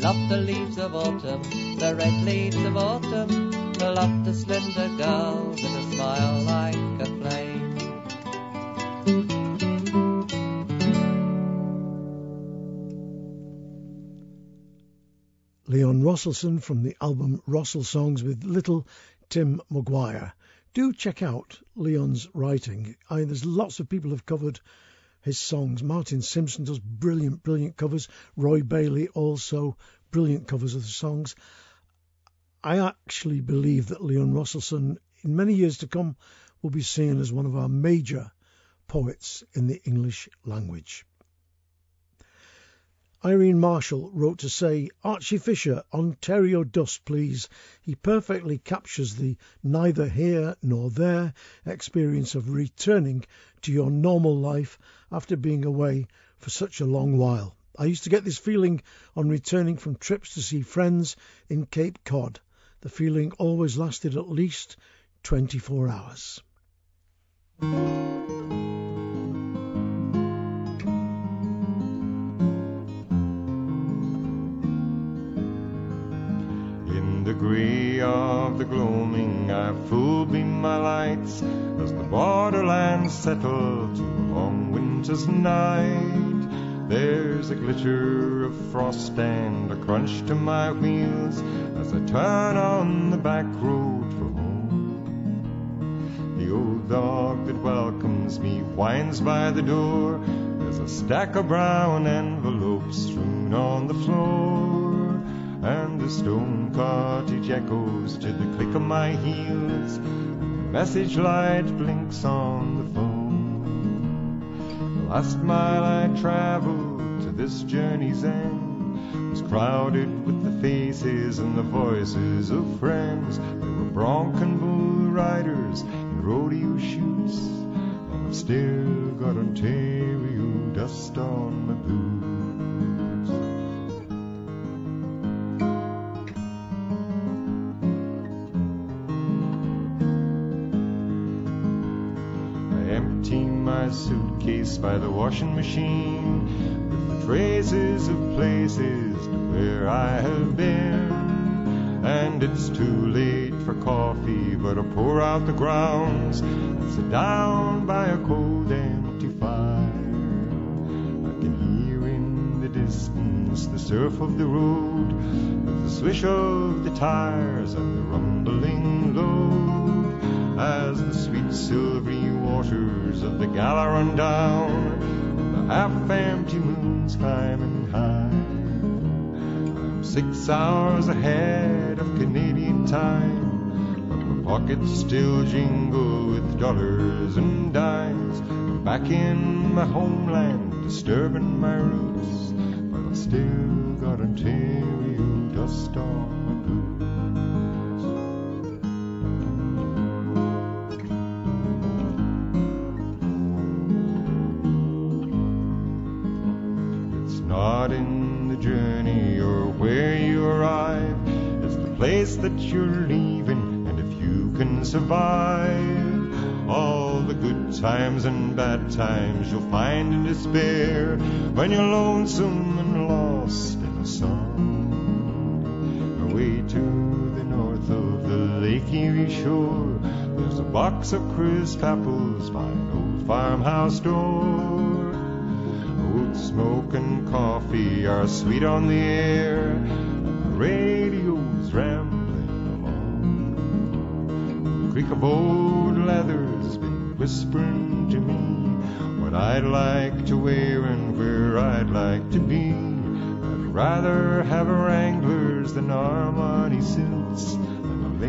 loved the leaves of autumn, the red leaves of autumn, loved the slender girl with a smile like a flame. Leon Rosselson from the album Rosselsongs with Little Tim Maguire. Do check out Leon's writing. I, mean, there's lots of people have covered his songs. Martin Simpson does brilliant, brilliant covers. Roy Bailey also brilliant covers of the songs. I actually believe that Leon Rosselson, in many years to come, will be seen as one of our major poets in the English language. Irene Marshall wrote to say, Archie Fisher, Ontario Dust, please. He perfectly captures the neither here nor there experience of returning to your normal life after being away for such a long while. I used to get this feeling on returning from trips to see friends in Cape Cod. The feeling always lasted at least 24 hours. Grey of the gloaming, I full beam my lights as the borderlands settle to a long winter's night. There's a glitter of frost and a crunch to my wheels as I turn on the back road for home. The old dog that welcomes me whines by the door. There's a stack of brown envelopes strewn on the floor, and the stone cottage echoes to the click of my heels. And the message light blinks on the phone. The last mile I traveled to this journey's end was crowded with the faces and the voices of friends. There were bronc and bull riders and rodeo shoots, and I've still got Ontario dust on my boots. My suitcase by the washing machine with the traces of places to where I have been. And it's too late for coffee, but I pour out the grounds and sit down by a cold, empty fire. I can hear in the distance the surf of the road, the swish of the tires and the rumbling load as the sweet silvery waters of the Gala run down, the half-empty moon's climbing high. I'm six hours ahead of Canadian time, but my pockets still jingle with dollars and dimes. I'm back in my homeland, disturbing my roots, but I still got Ontario dust on you're leaving, and if you can survive all the good times and bad times you'll find in despair when you're lonesome and lost in a song. Away to the north of the Lake Erie shore, there's a box of crisp apples by an old farmhouse door. Smoke and coffee are sweet on the air, the radio's rambling of old leather's been whispering to me what I'd like to wear and where I'd like to be. I'd rather have a Wranglers than Armani suits and a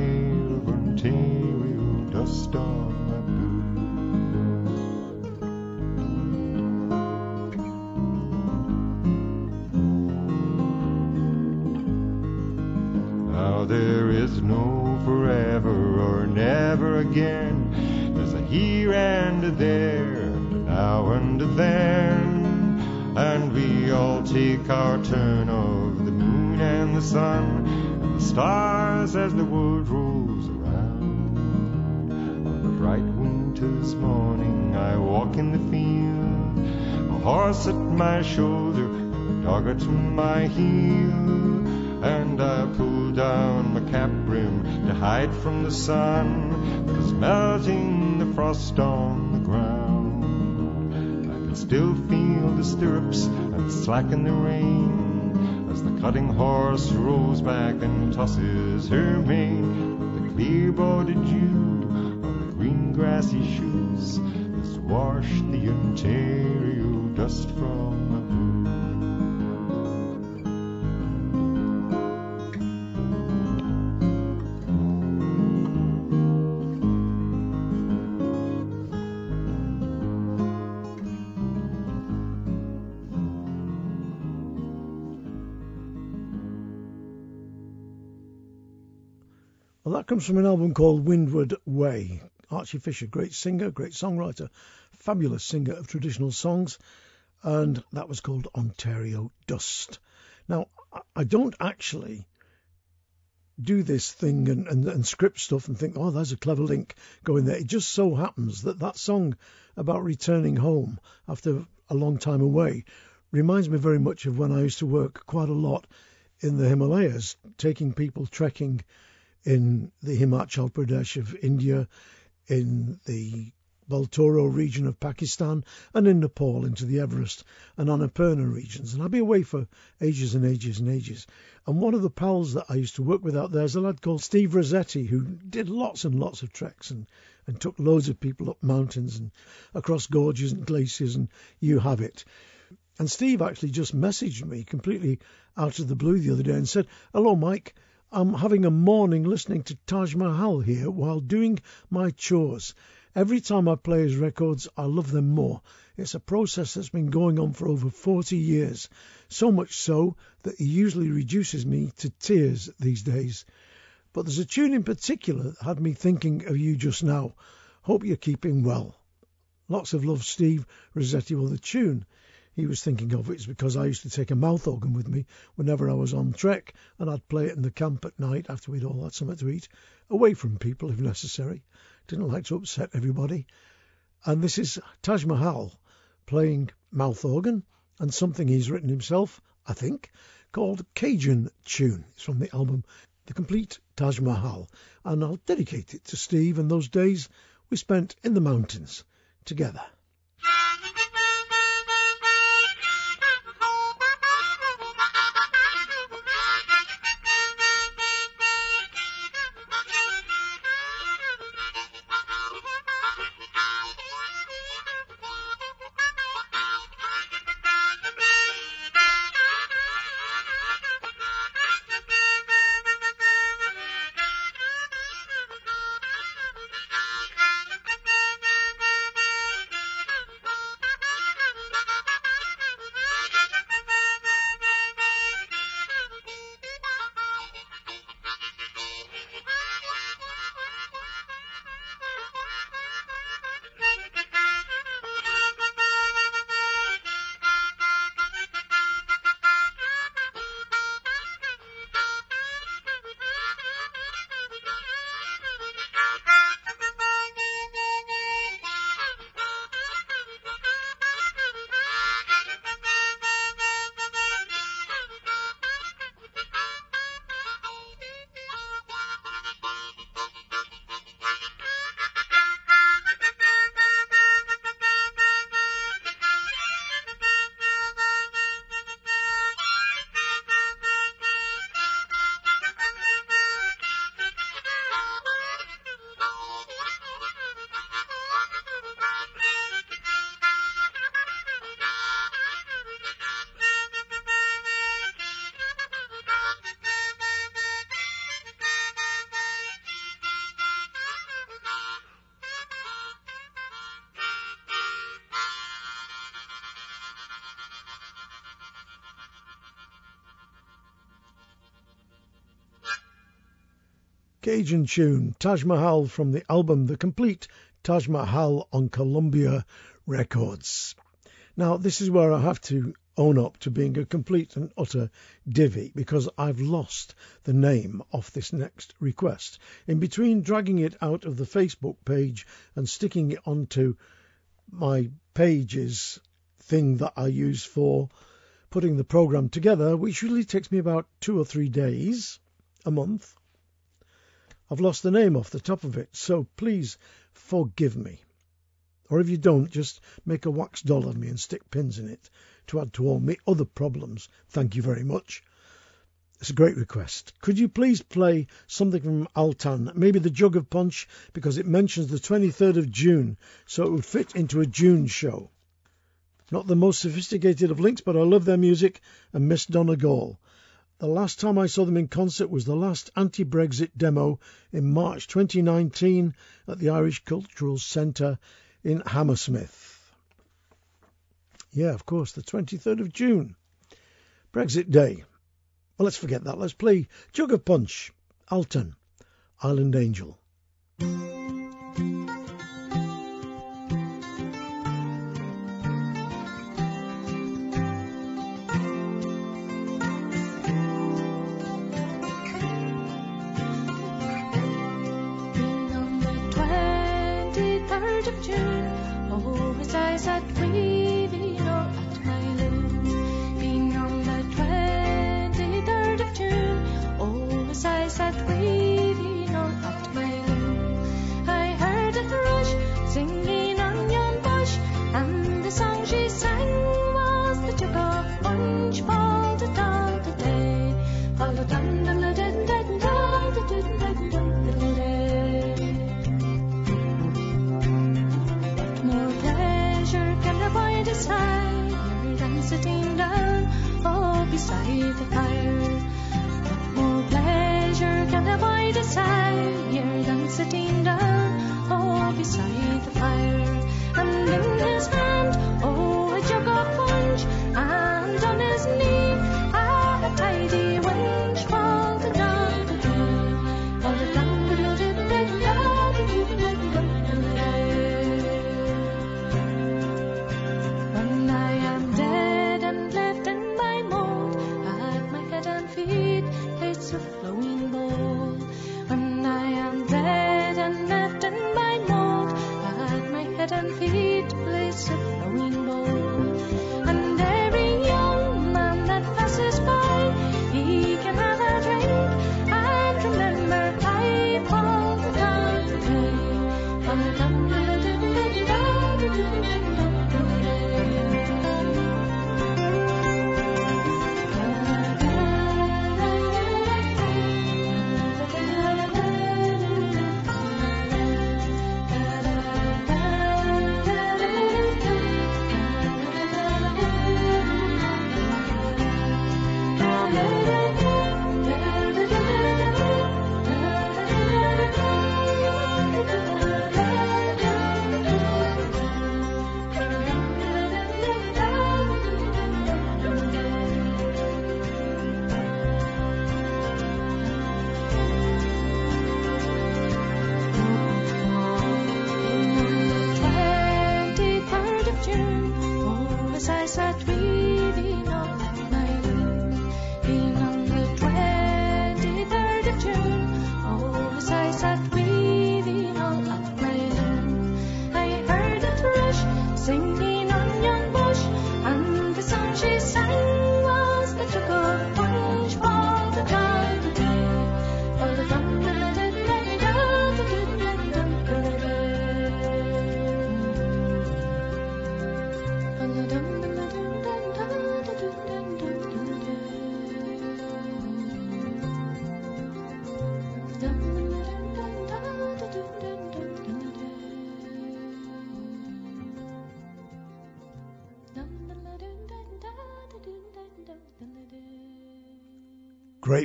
of Ontario dust on never again. There's a here and a there, and a now and a then. And we all take our turn of the moon and the sun and the stars as the world rolls around. On a bright winter's morning, I walk in the field, a horse at my shoulder a dog at my heel. And I pull down my cap brim to hide from the sun that is melting the frost on the ground. I can still feel the stirrups and slacken the rein as the cutting horse rolls back and tosses her mane. The clear bordered dew on the green grassy shoes has washed the Ontario dust from that comes from an album called Windward Away. Archie Fisher, great singer, great songwriter, fabulous singer of traditional songs, and that was called Ontario Dust. Now, I don't actually do this thing and, and, and script stuff and think, oh, there's a clever link going there. It just so happens that that song about returning home after a long time away reminds me very much of when I used to work quite a lot in the Himalayas, taking people trekking in the Himachal Pradesh of India, in the Baltoro region of Pakistan, and in Nepal into the Everest and Annapurna regions. And I'd be away for ages and ages and ages. And one of the pals that I used to work with out there is a lad called Steve Rossetti, who did lots and lots of treks and, and took loads of people up mountains and across gorges and glaciers, and you have it. And Steve actually just messaged me completely out of the blue the other day and said, Hello, Mike. I'm having a morning listening to Taj Mahal here while doing my chores. Every time I play his records, I love them more. It's a process that's been going on for over 40 years, so much so that he usually reduces me to tears these days. But there's a tune in particular that had me thinking of you just now. Hope you're keeping well. Lots of love, Steve Rossetti. Well, the tune he was thinking of it is because I used to take a mouth organ with me whenever I was on trek, and I'd play it in the camp at night after we'd all had something to eat, away from people if necessary. Didn't like to upset everybody. And this is Taj Mahal playing mouth organ and something he's written himself, I think, called Cajun Tune. It's from the album The Complete Taj Mahal, and I'll dedicate it to Steve and those days we spent in the mountains together. Cajun tune, Taj Mahal from the album The Complete Taj Mahal on Columbia Records. Now, this is where I have to own up to being a complete and utter divvy because I've lost the name of this next request. In between dragging it out of the Facebook page and sticking it onto my pages thing that I use for putting the program together, which usually takes me about two or three days, a month, I've lost the name off the top of it, so please forgive me. Or if you don't, just make a wax doll of me and stick pins in it to add to all my other problems. Thank you very much. It's a great request. Could you please play something from Altan, maybe the Jug of Punch, because it mentions the 23rd of June, so it would fit into a June show. Not the most sophisticated of links, but I love their music and miss Donegal. The last time I saw them in concert was the last anti Brexit demo in March 2019 at the Irish Cultural Centre in Hammersmith. Yeah, of course, the 23rd of June. Brexit Day. Well, let's forget that. Let's play Jug of Punch, Altan, Island Angel. Fire? What more pleasure can a boy desire than sitting down, oh, beside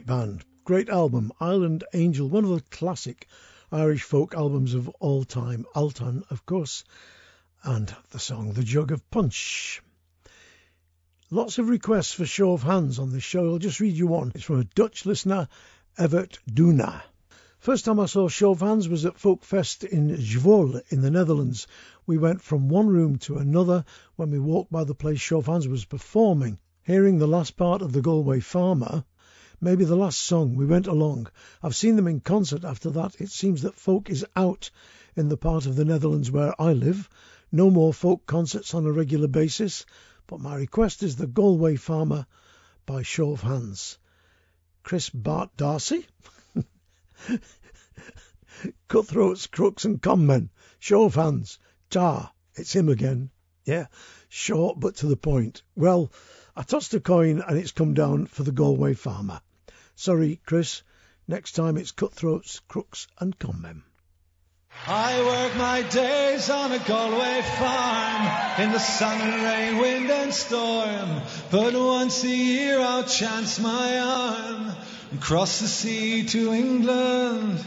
band, great album, Island Angel, one of the classic Irish folk albums of all time. Altan, of course, and the song The Jug of Punch. Lots of requests for show of hands on this show. I'll just read you one. It's from a Dutch listener, Evert Duna. First time I saw Show of Hands was at Folkfest in Zwolle in the Netherlands. We went from one room to another when we walked by the place Show of Hands was performing. Hearing the last part of the Galway Farmer, maybe the last song, we went along. I've seen them in concert after that. It seems that folk is out in the part of the Netherlands where I live. No more folk concerts on a regular basis, but my request is the Galway Farmer by Show of Hands. Chris Bart Darcy? <laughs> Cutthroats, crooks, and conmen. Show of hands. Tar. It's him again. Yeah, short but to the point. Well, I tossed a coin and it's come down for the Galway farmer. Sorry, Chris. Next time it's cutthroats, crooks, and conmen. I work my days on a Galway farm in the sun and rain, wind and storm. But once a year I'll chance my arm and cross the sea to England.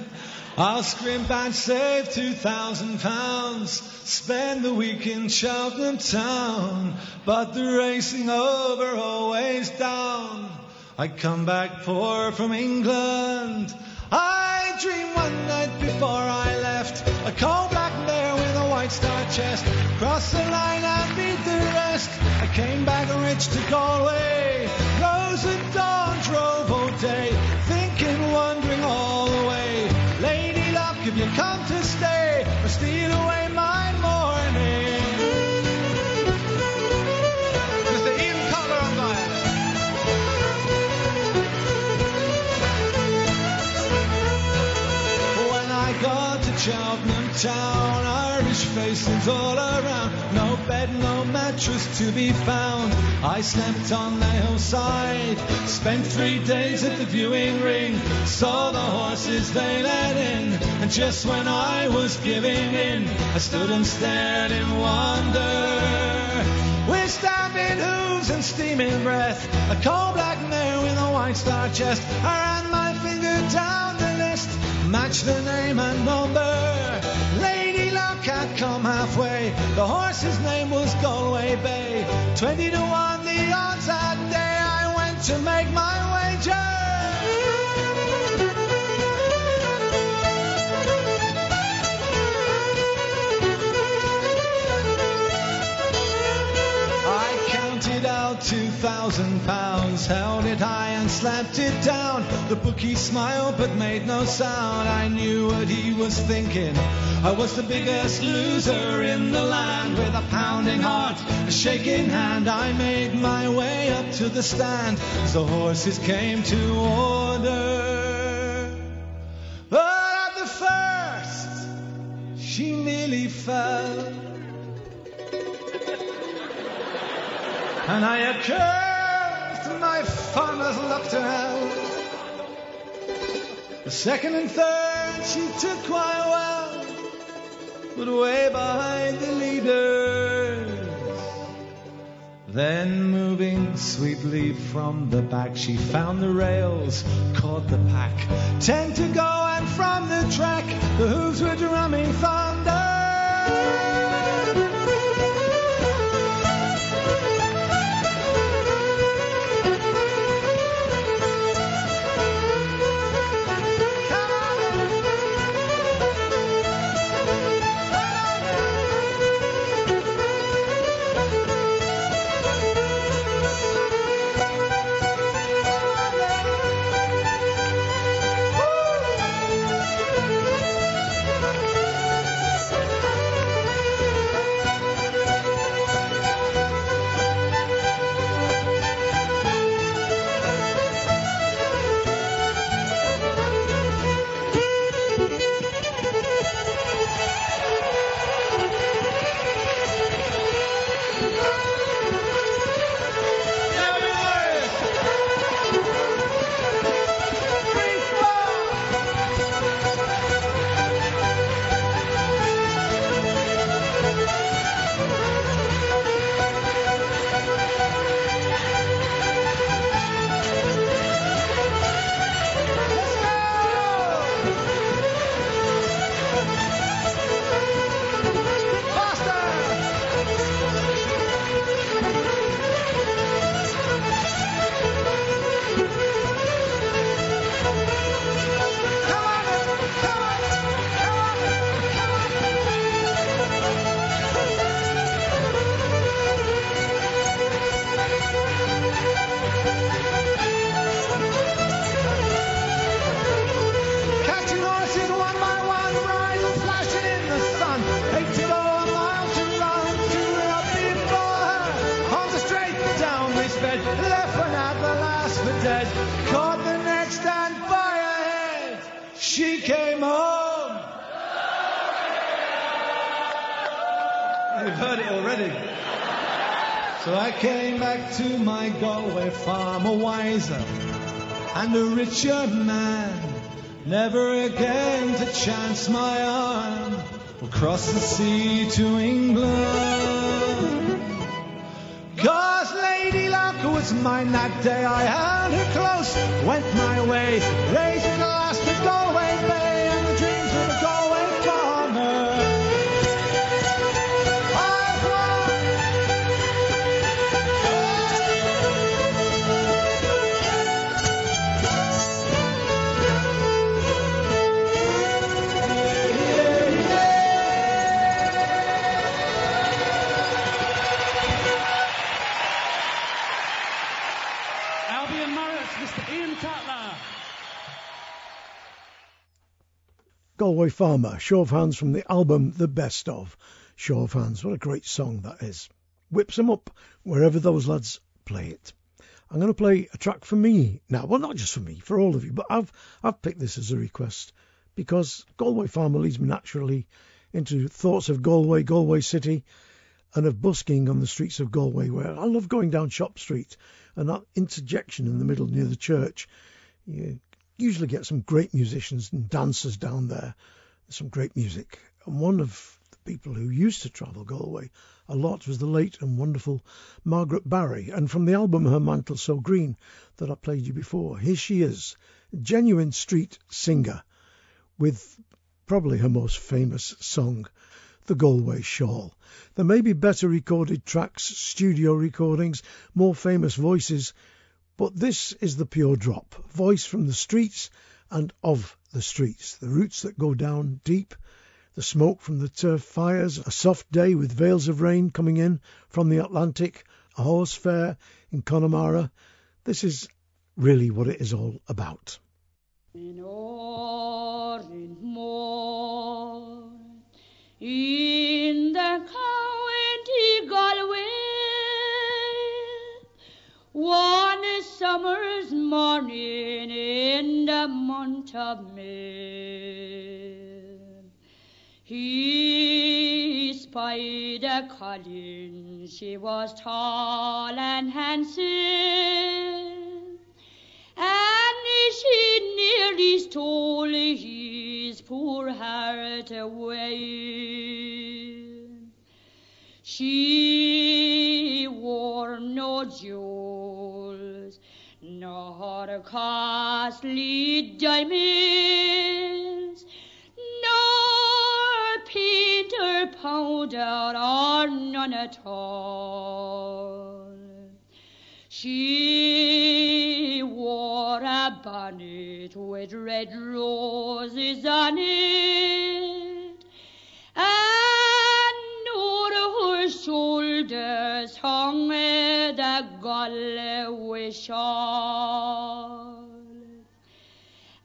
I'll scrimp and save two thousand pounds, spend the week in Cheltenham town. But the racing over, always down. I come back poor from England. I dream one night before I left, A coal black mare with a white star chest. Crossed the line and beat the rest. I came back rich to Galway. Rose at dawn, drove all day. Thinking, wondering all the way. Lady luck, if you come to town, Irish faces all around. No bed, no mattress to be found. I slept on the hillside, spent three days at the viewing ring. Saw the horses they let in, and just when I was giving in, I stood and stared in wonder. With stamping hooves and steaming breath, a coal black mare with a white star chest. I ran my finger down the list, matched the name and number. The horse's name was Galway Bay. Twenty to one, the odds that day. I went to make my wager. Thousand pounds, held it high and slapped it down. The bookie smiled but made no sound. I knew what he was thinking. I was the biggest loser in the land with a pounding heart, a shaking hand. I made my way up to the stand as the horses came to order. But at the first, she nearly fell. And I accused my farmer's luck to hell. The second and third she took quite well, but way behind the leaders. Then moving sweetly from the back, she found the rails, caught the pack. Ten to go, and from the track, the hooves were drumming thunder. A richer man. Never again to chance my arm across the sea to England. Cause Lady Luck was mine that day. I held her close, went my way, Galway Farmer, show of hands from the album The Best of. Show of hands, what a great song that is. Whips 'em up wherever those lads play it. I'm going to play a track for me now. Well, not just for me, for all of you, but I've I've picked this as a request because Galway Farmer leads me naturally into thoughts of Galway, Galway City, and of busking on the streets of Galway, where I love going down Shop Street and that interjection in the middle near the church. You usually get some great musicians and dancers down there, some great music. And one of the people who used to travel Galway a lot was the late and wonderful Margaret Barry. And from the album Her Mantle So Green that I played you before, here she is, genuine street singer with probably her most famous song, The Galway Shawl. There may be better recorded tracks, studio recordings, more famous voices, but this is the pure drop. Voice from the streets and of the streets. The roots that go down deep. The smoke from the turf fires. A soft day with veils of rain coming in from the Atlantic. A horse fair in Connemara. This is really what it is all about. In the county Galway, summer's morning in the month of May, he spied a colleen. She was tall and handsome, and she nearly stole his poor heart away. She wore no jewels, nor costly diamonds, nor paint or powder, or none at all. She wore a bonnet with red roses on it,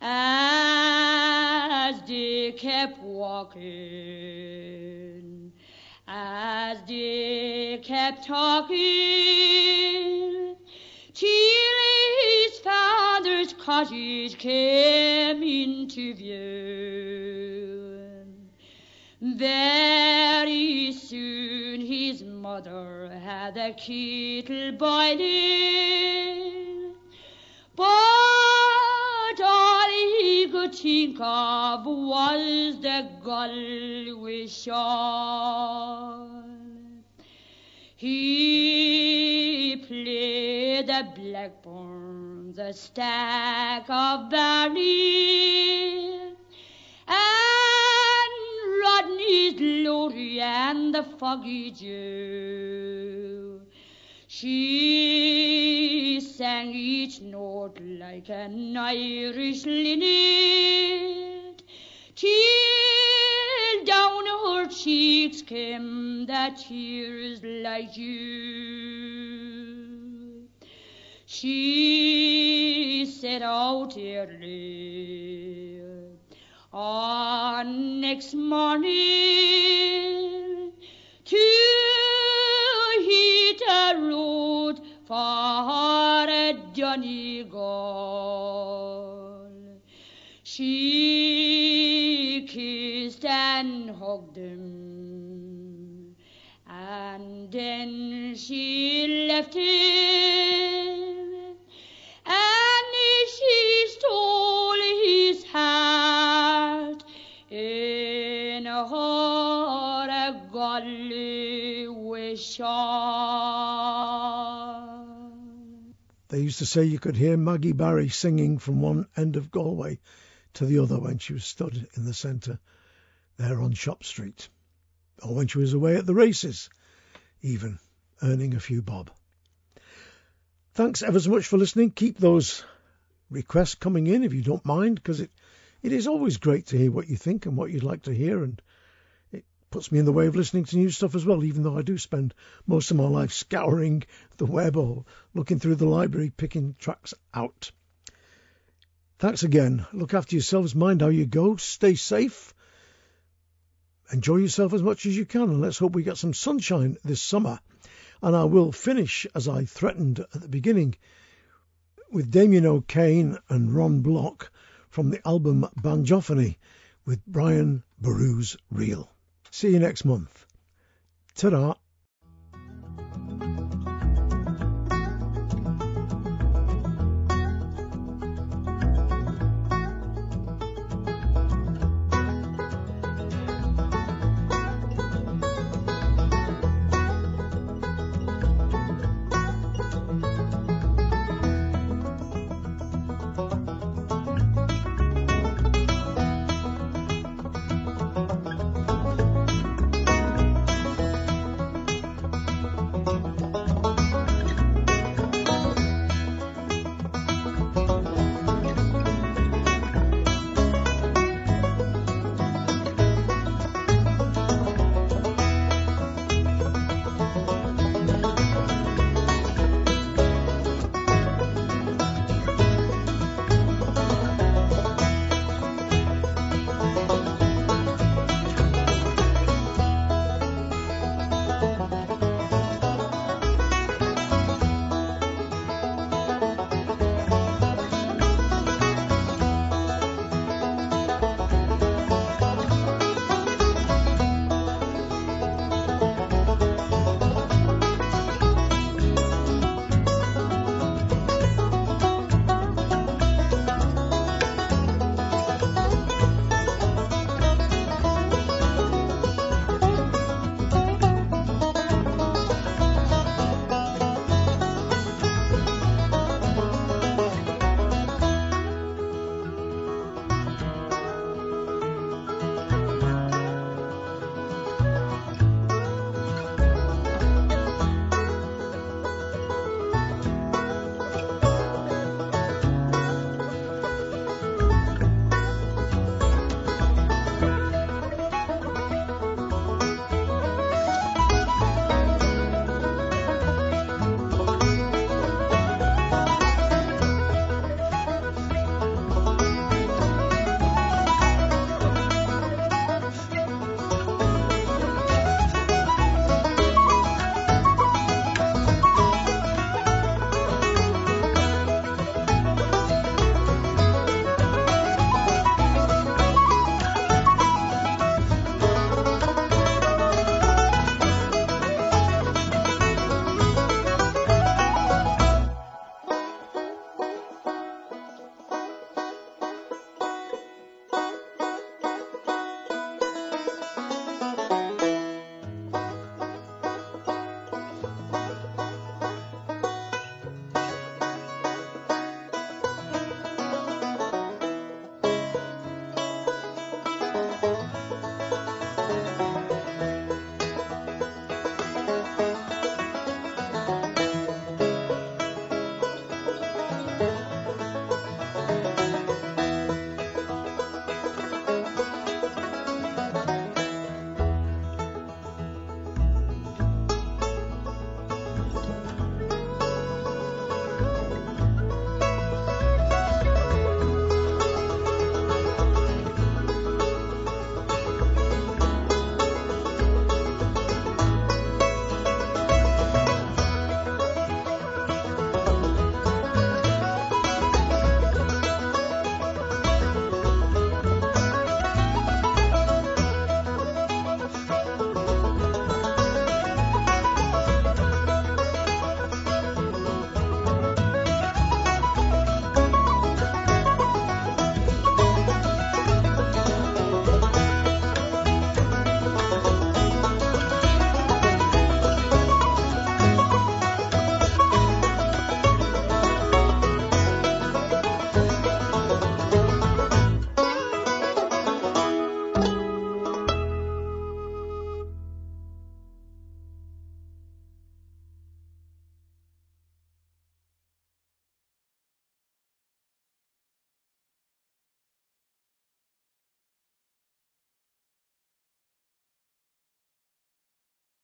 As they kept walking, as they kept talking, till his father's cottage came into view. Very soon his mother had the kettle boiling, but all he could think of was the Galway shawl. He played the blackbird, the stack of barley, and glory and the foggy dew. She sang each note like an Irish linnet, till down her cheeks came the tears like dew. She set out early on next morning to hit a road for Donegal. She kissed and hugged him, and then she left him, and she stole Shawl. They used to say you could hear Maggie Barry singing from one end of Galway to the other when she was stood in the centre there on Shop Street, or when she was away at the races, even earning a few bob. Thanks ever so much for listening. Keep those requests coming in if you don't mind, because it, it is always great to hear what you think and what you'd like to hear, and puts me in the way of listening to new stuff as well, even though I do spend most of my life scouring the web or looking through the library, picking tracks out. Thanks again. Look after yourselves, mind how you go, stay safe, enjoy yourself as much as you can, and let's hope we get some sunshine this summer. And I will finish, as I threatened at the beginning, with Damien O'Kane and Ron Block from the album Banjophony with Brian Boru's Reel. See you next month. Ta-da.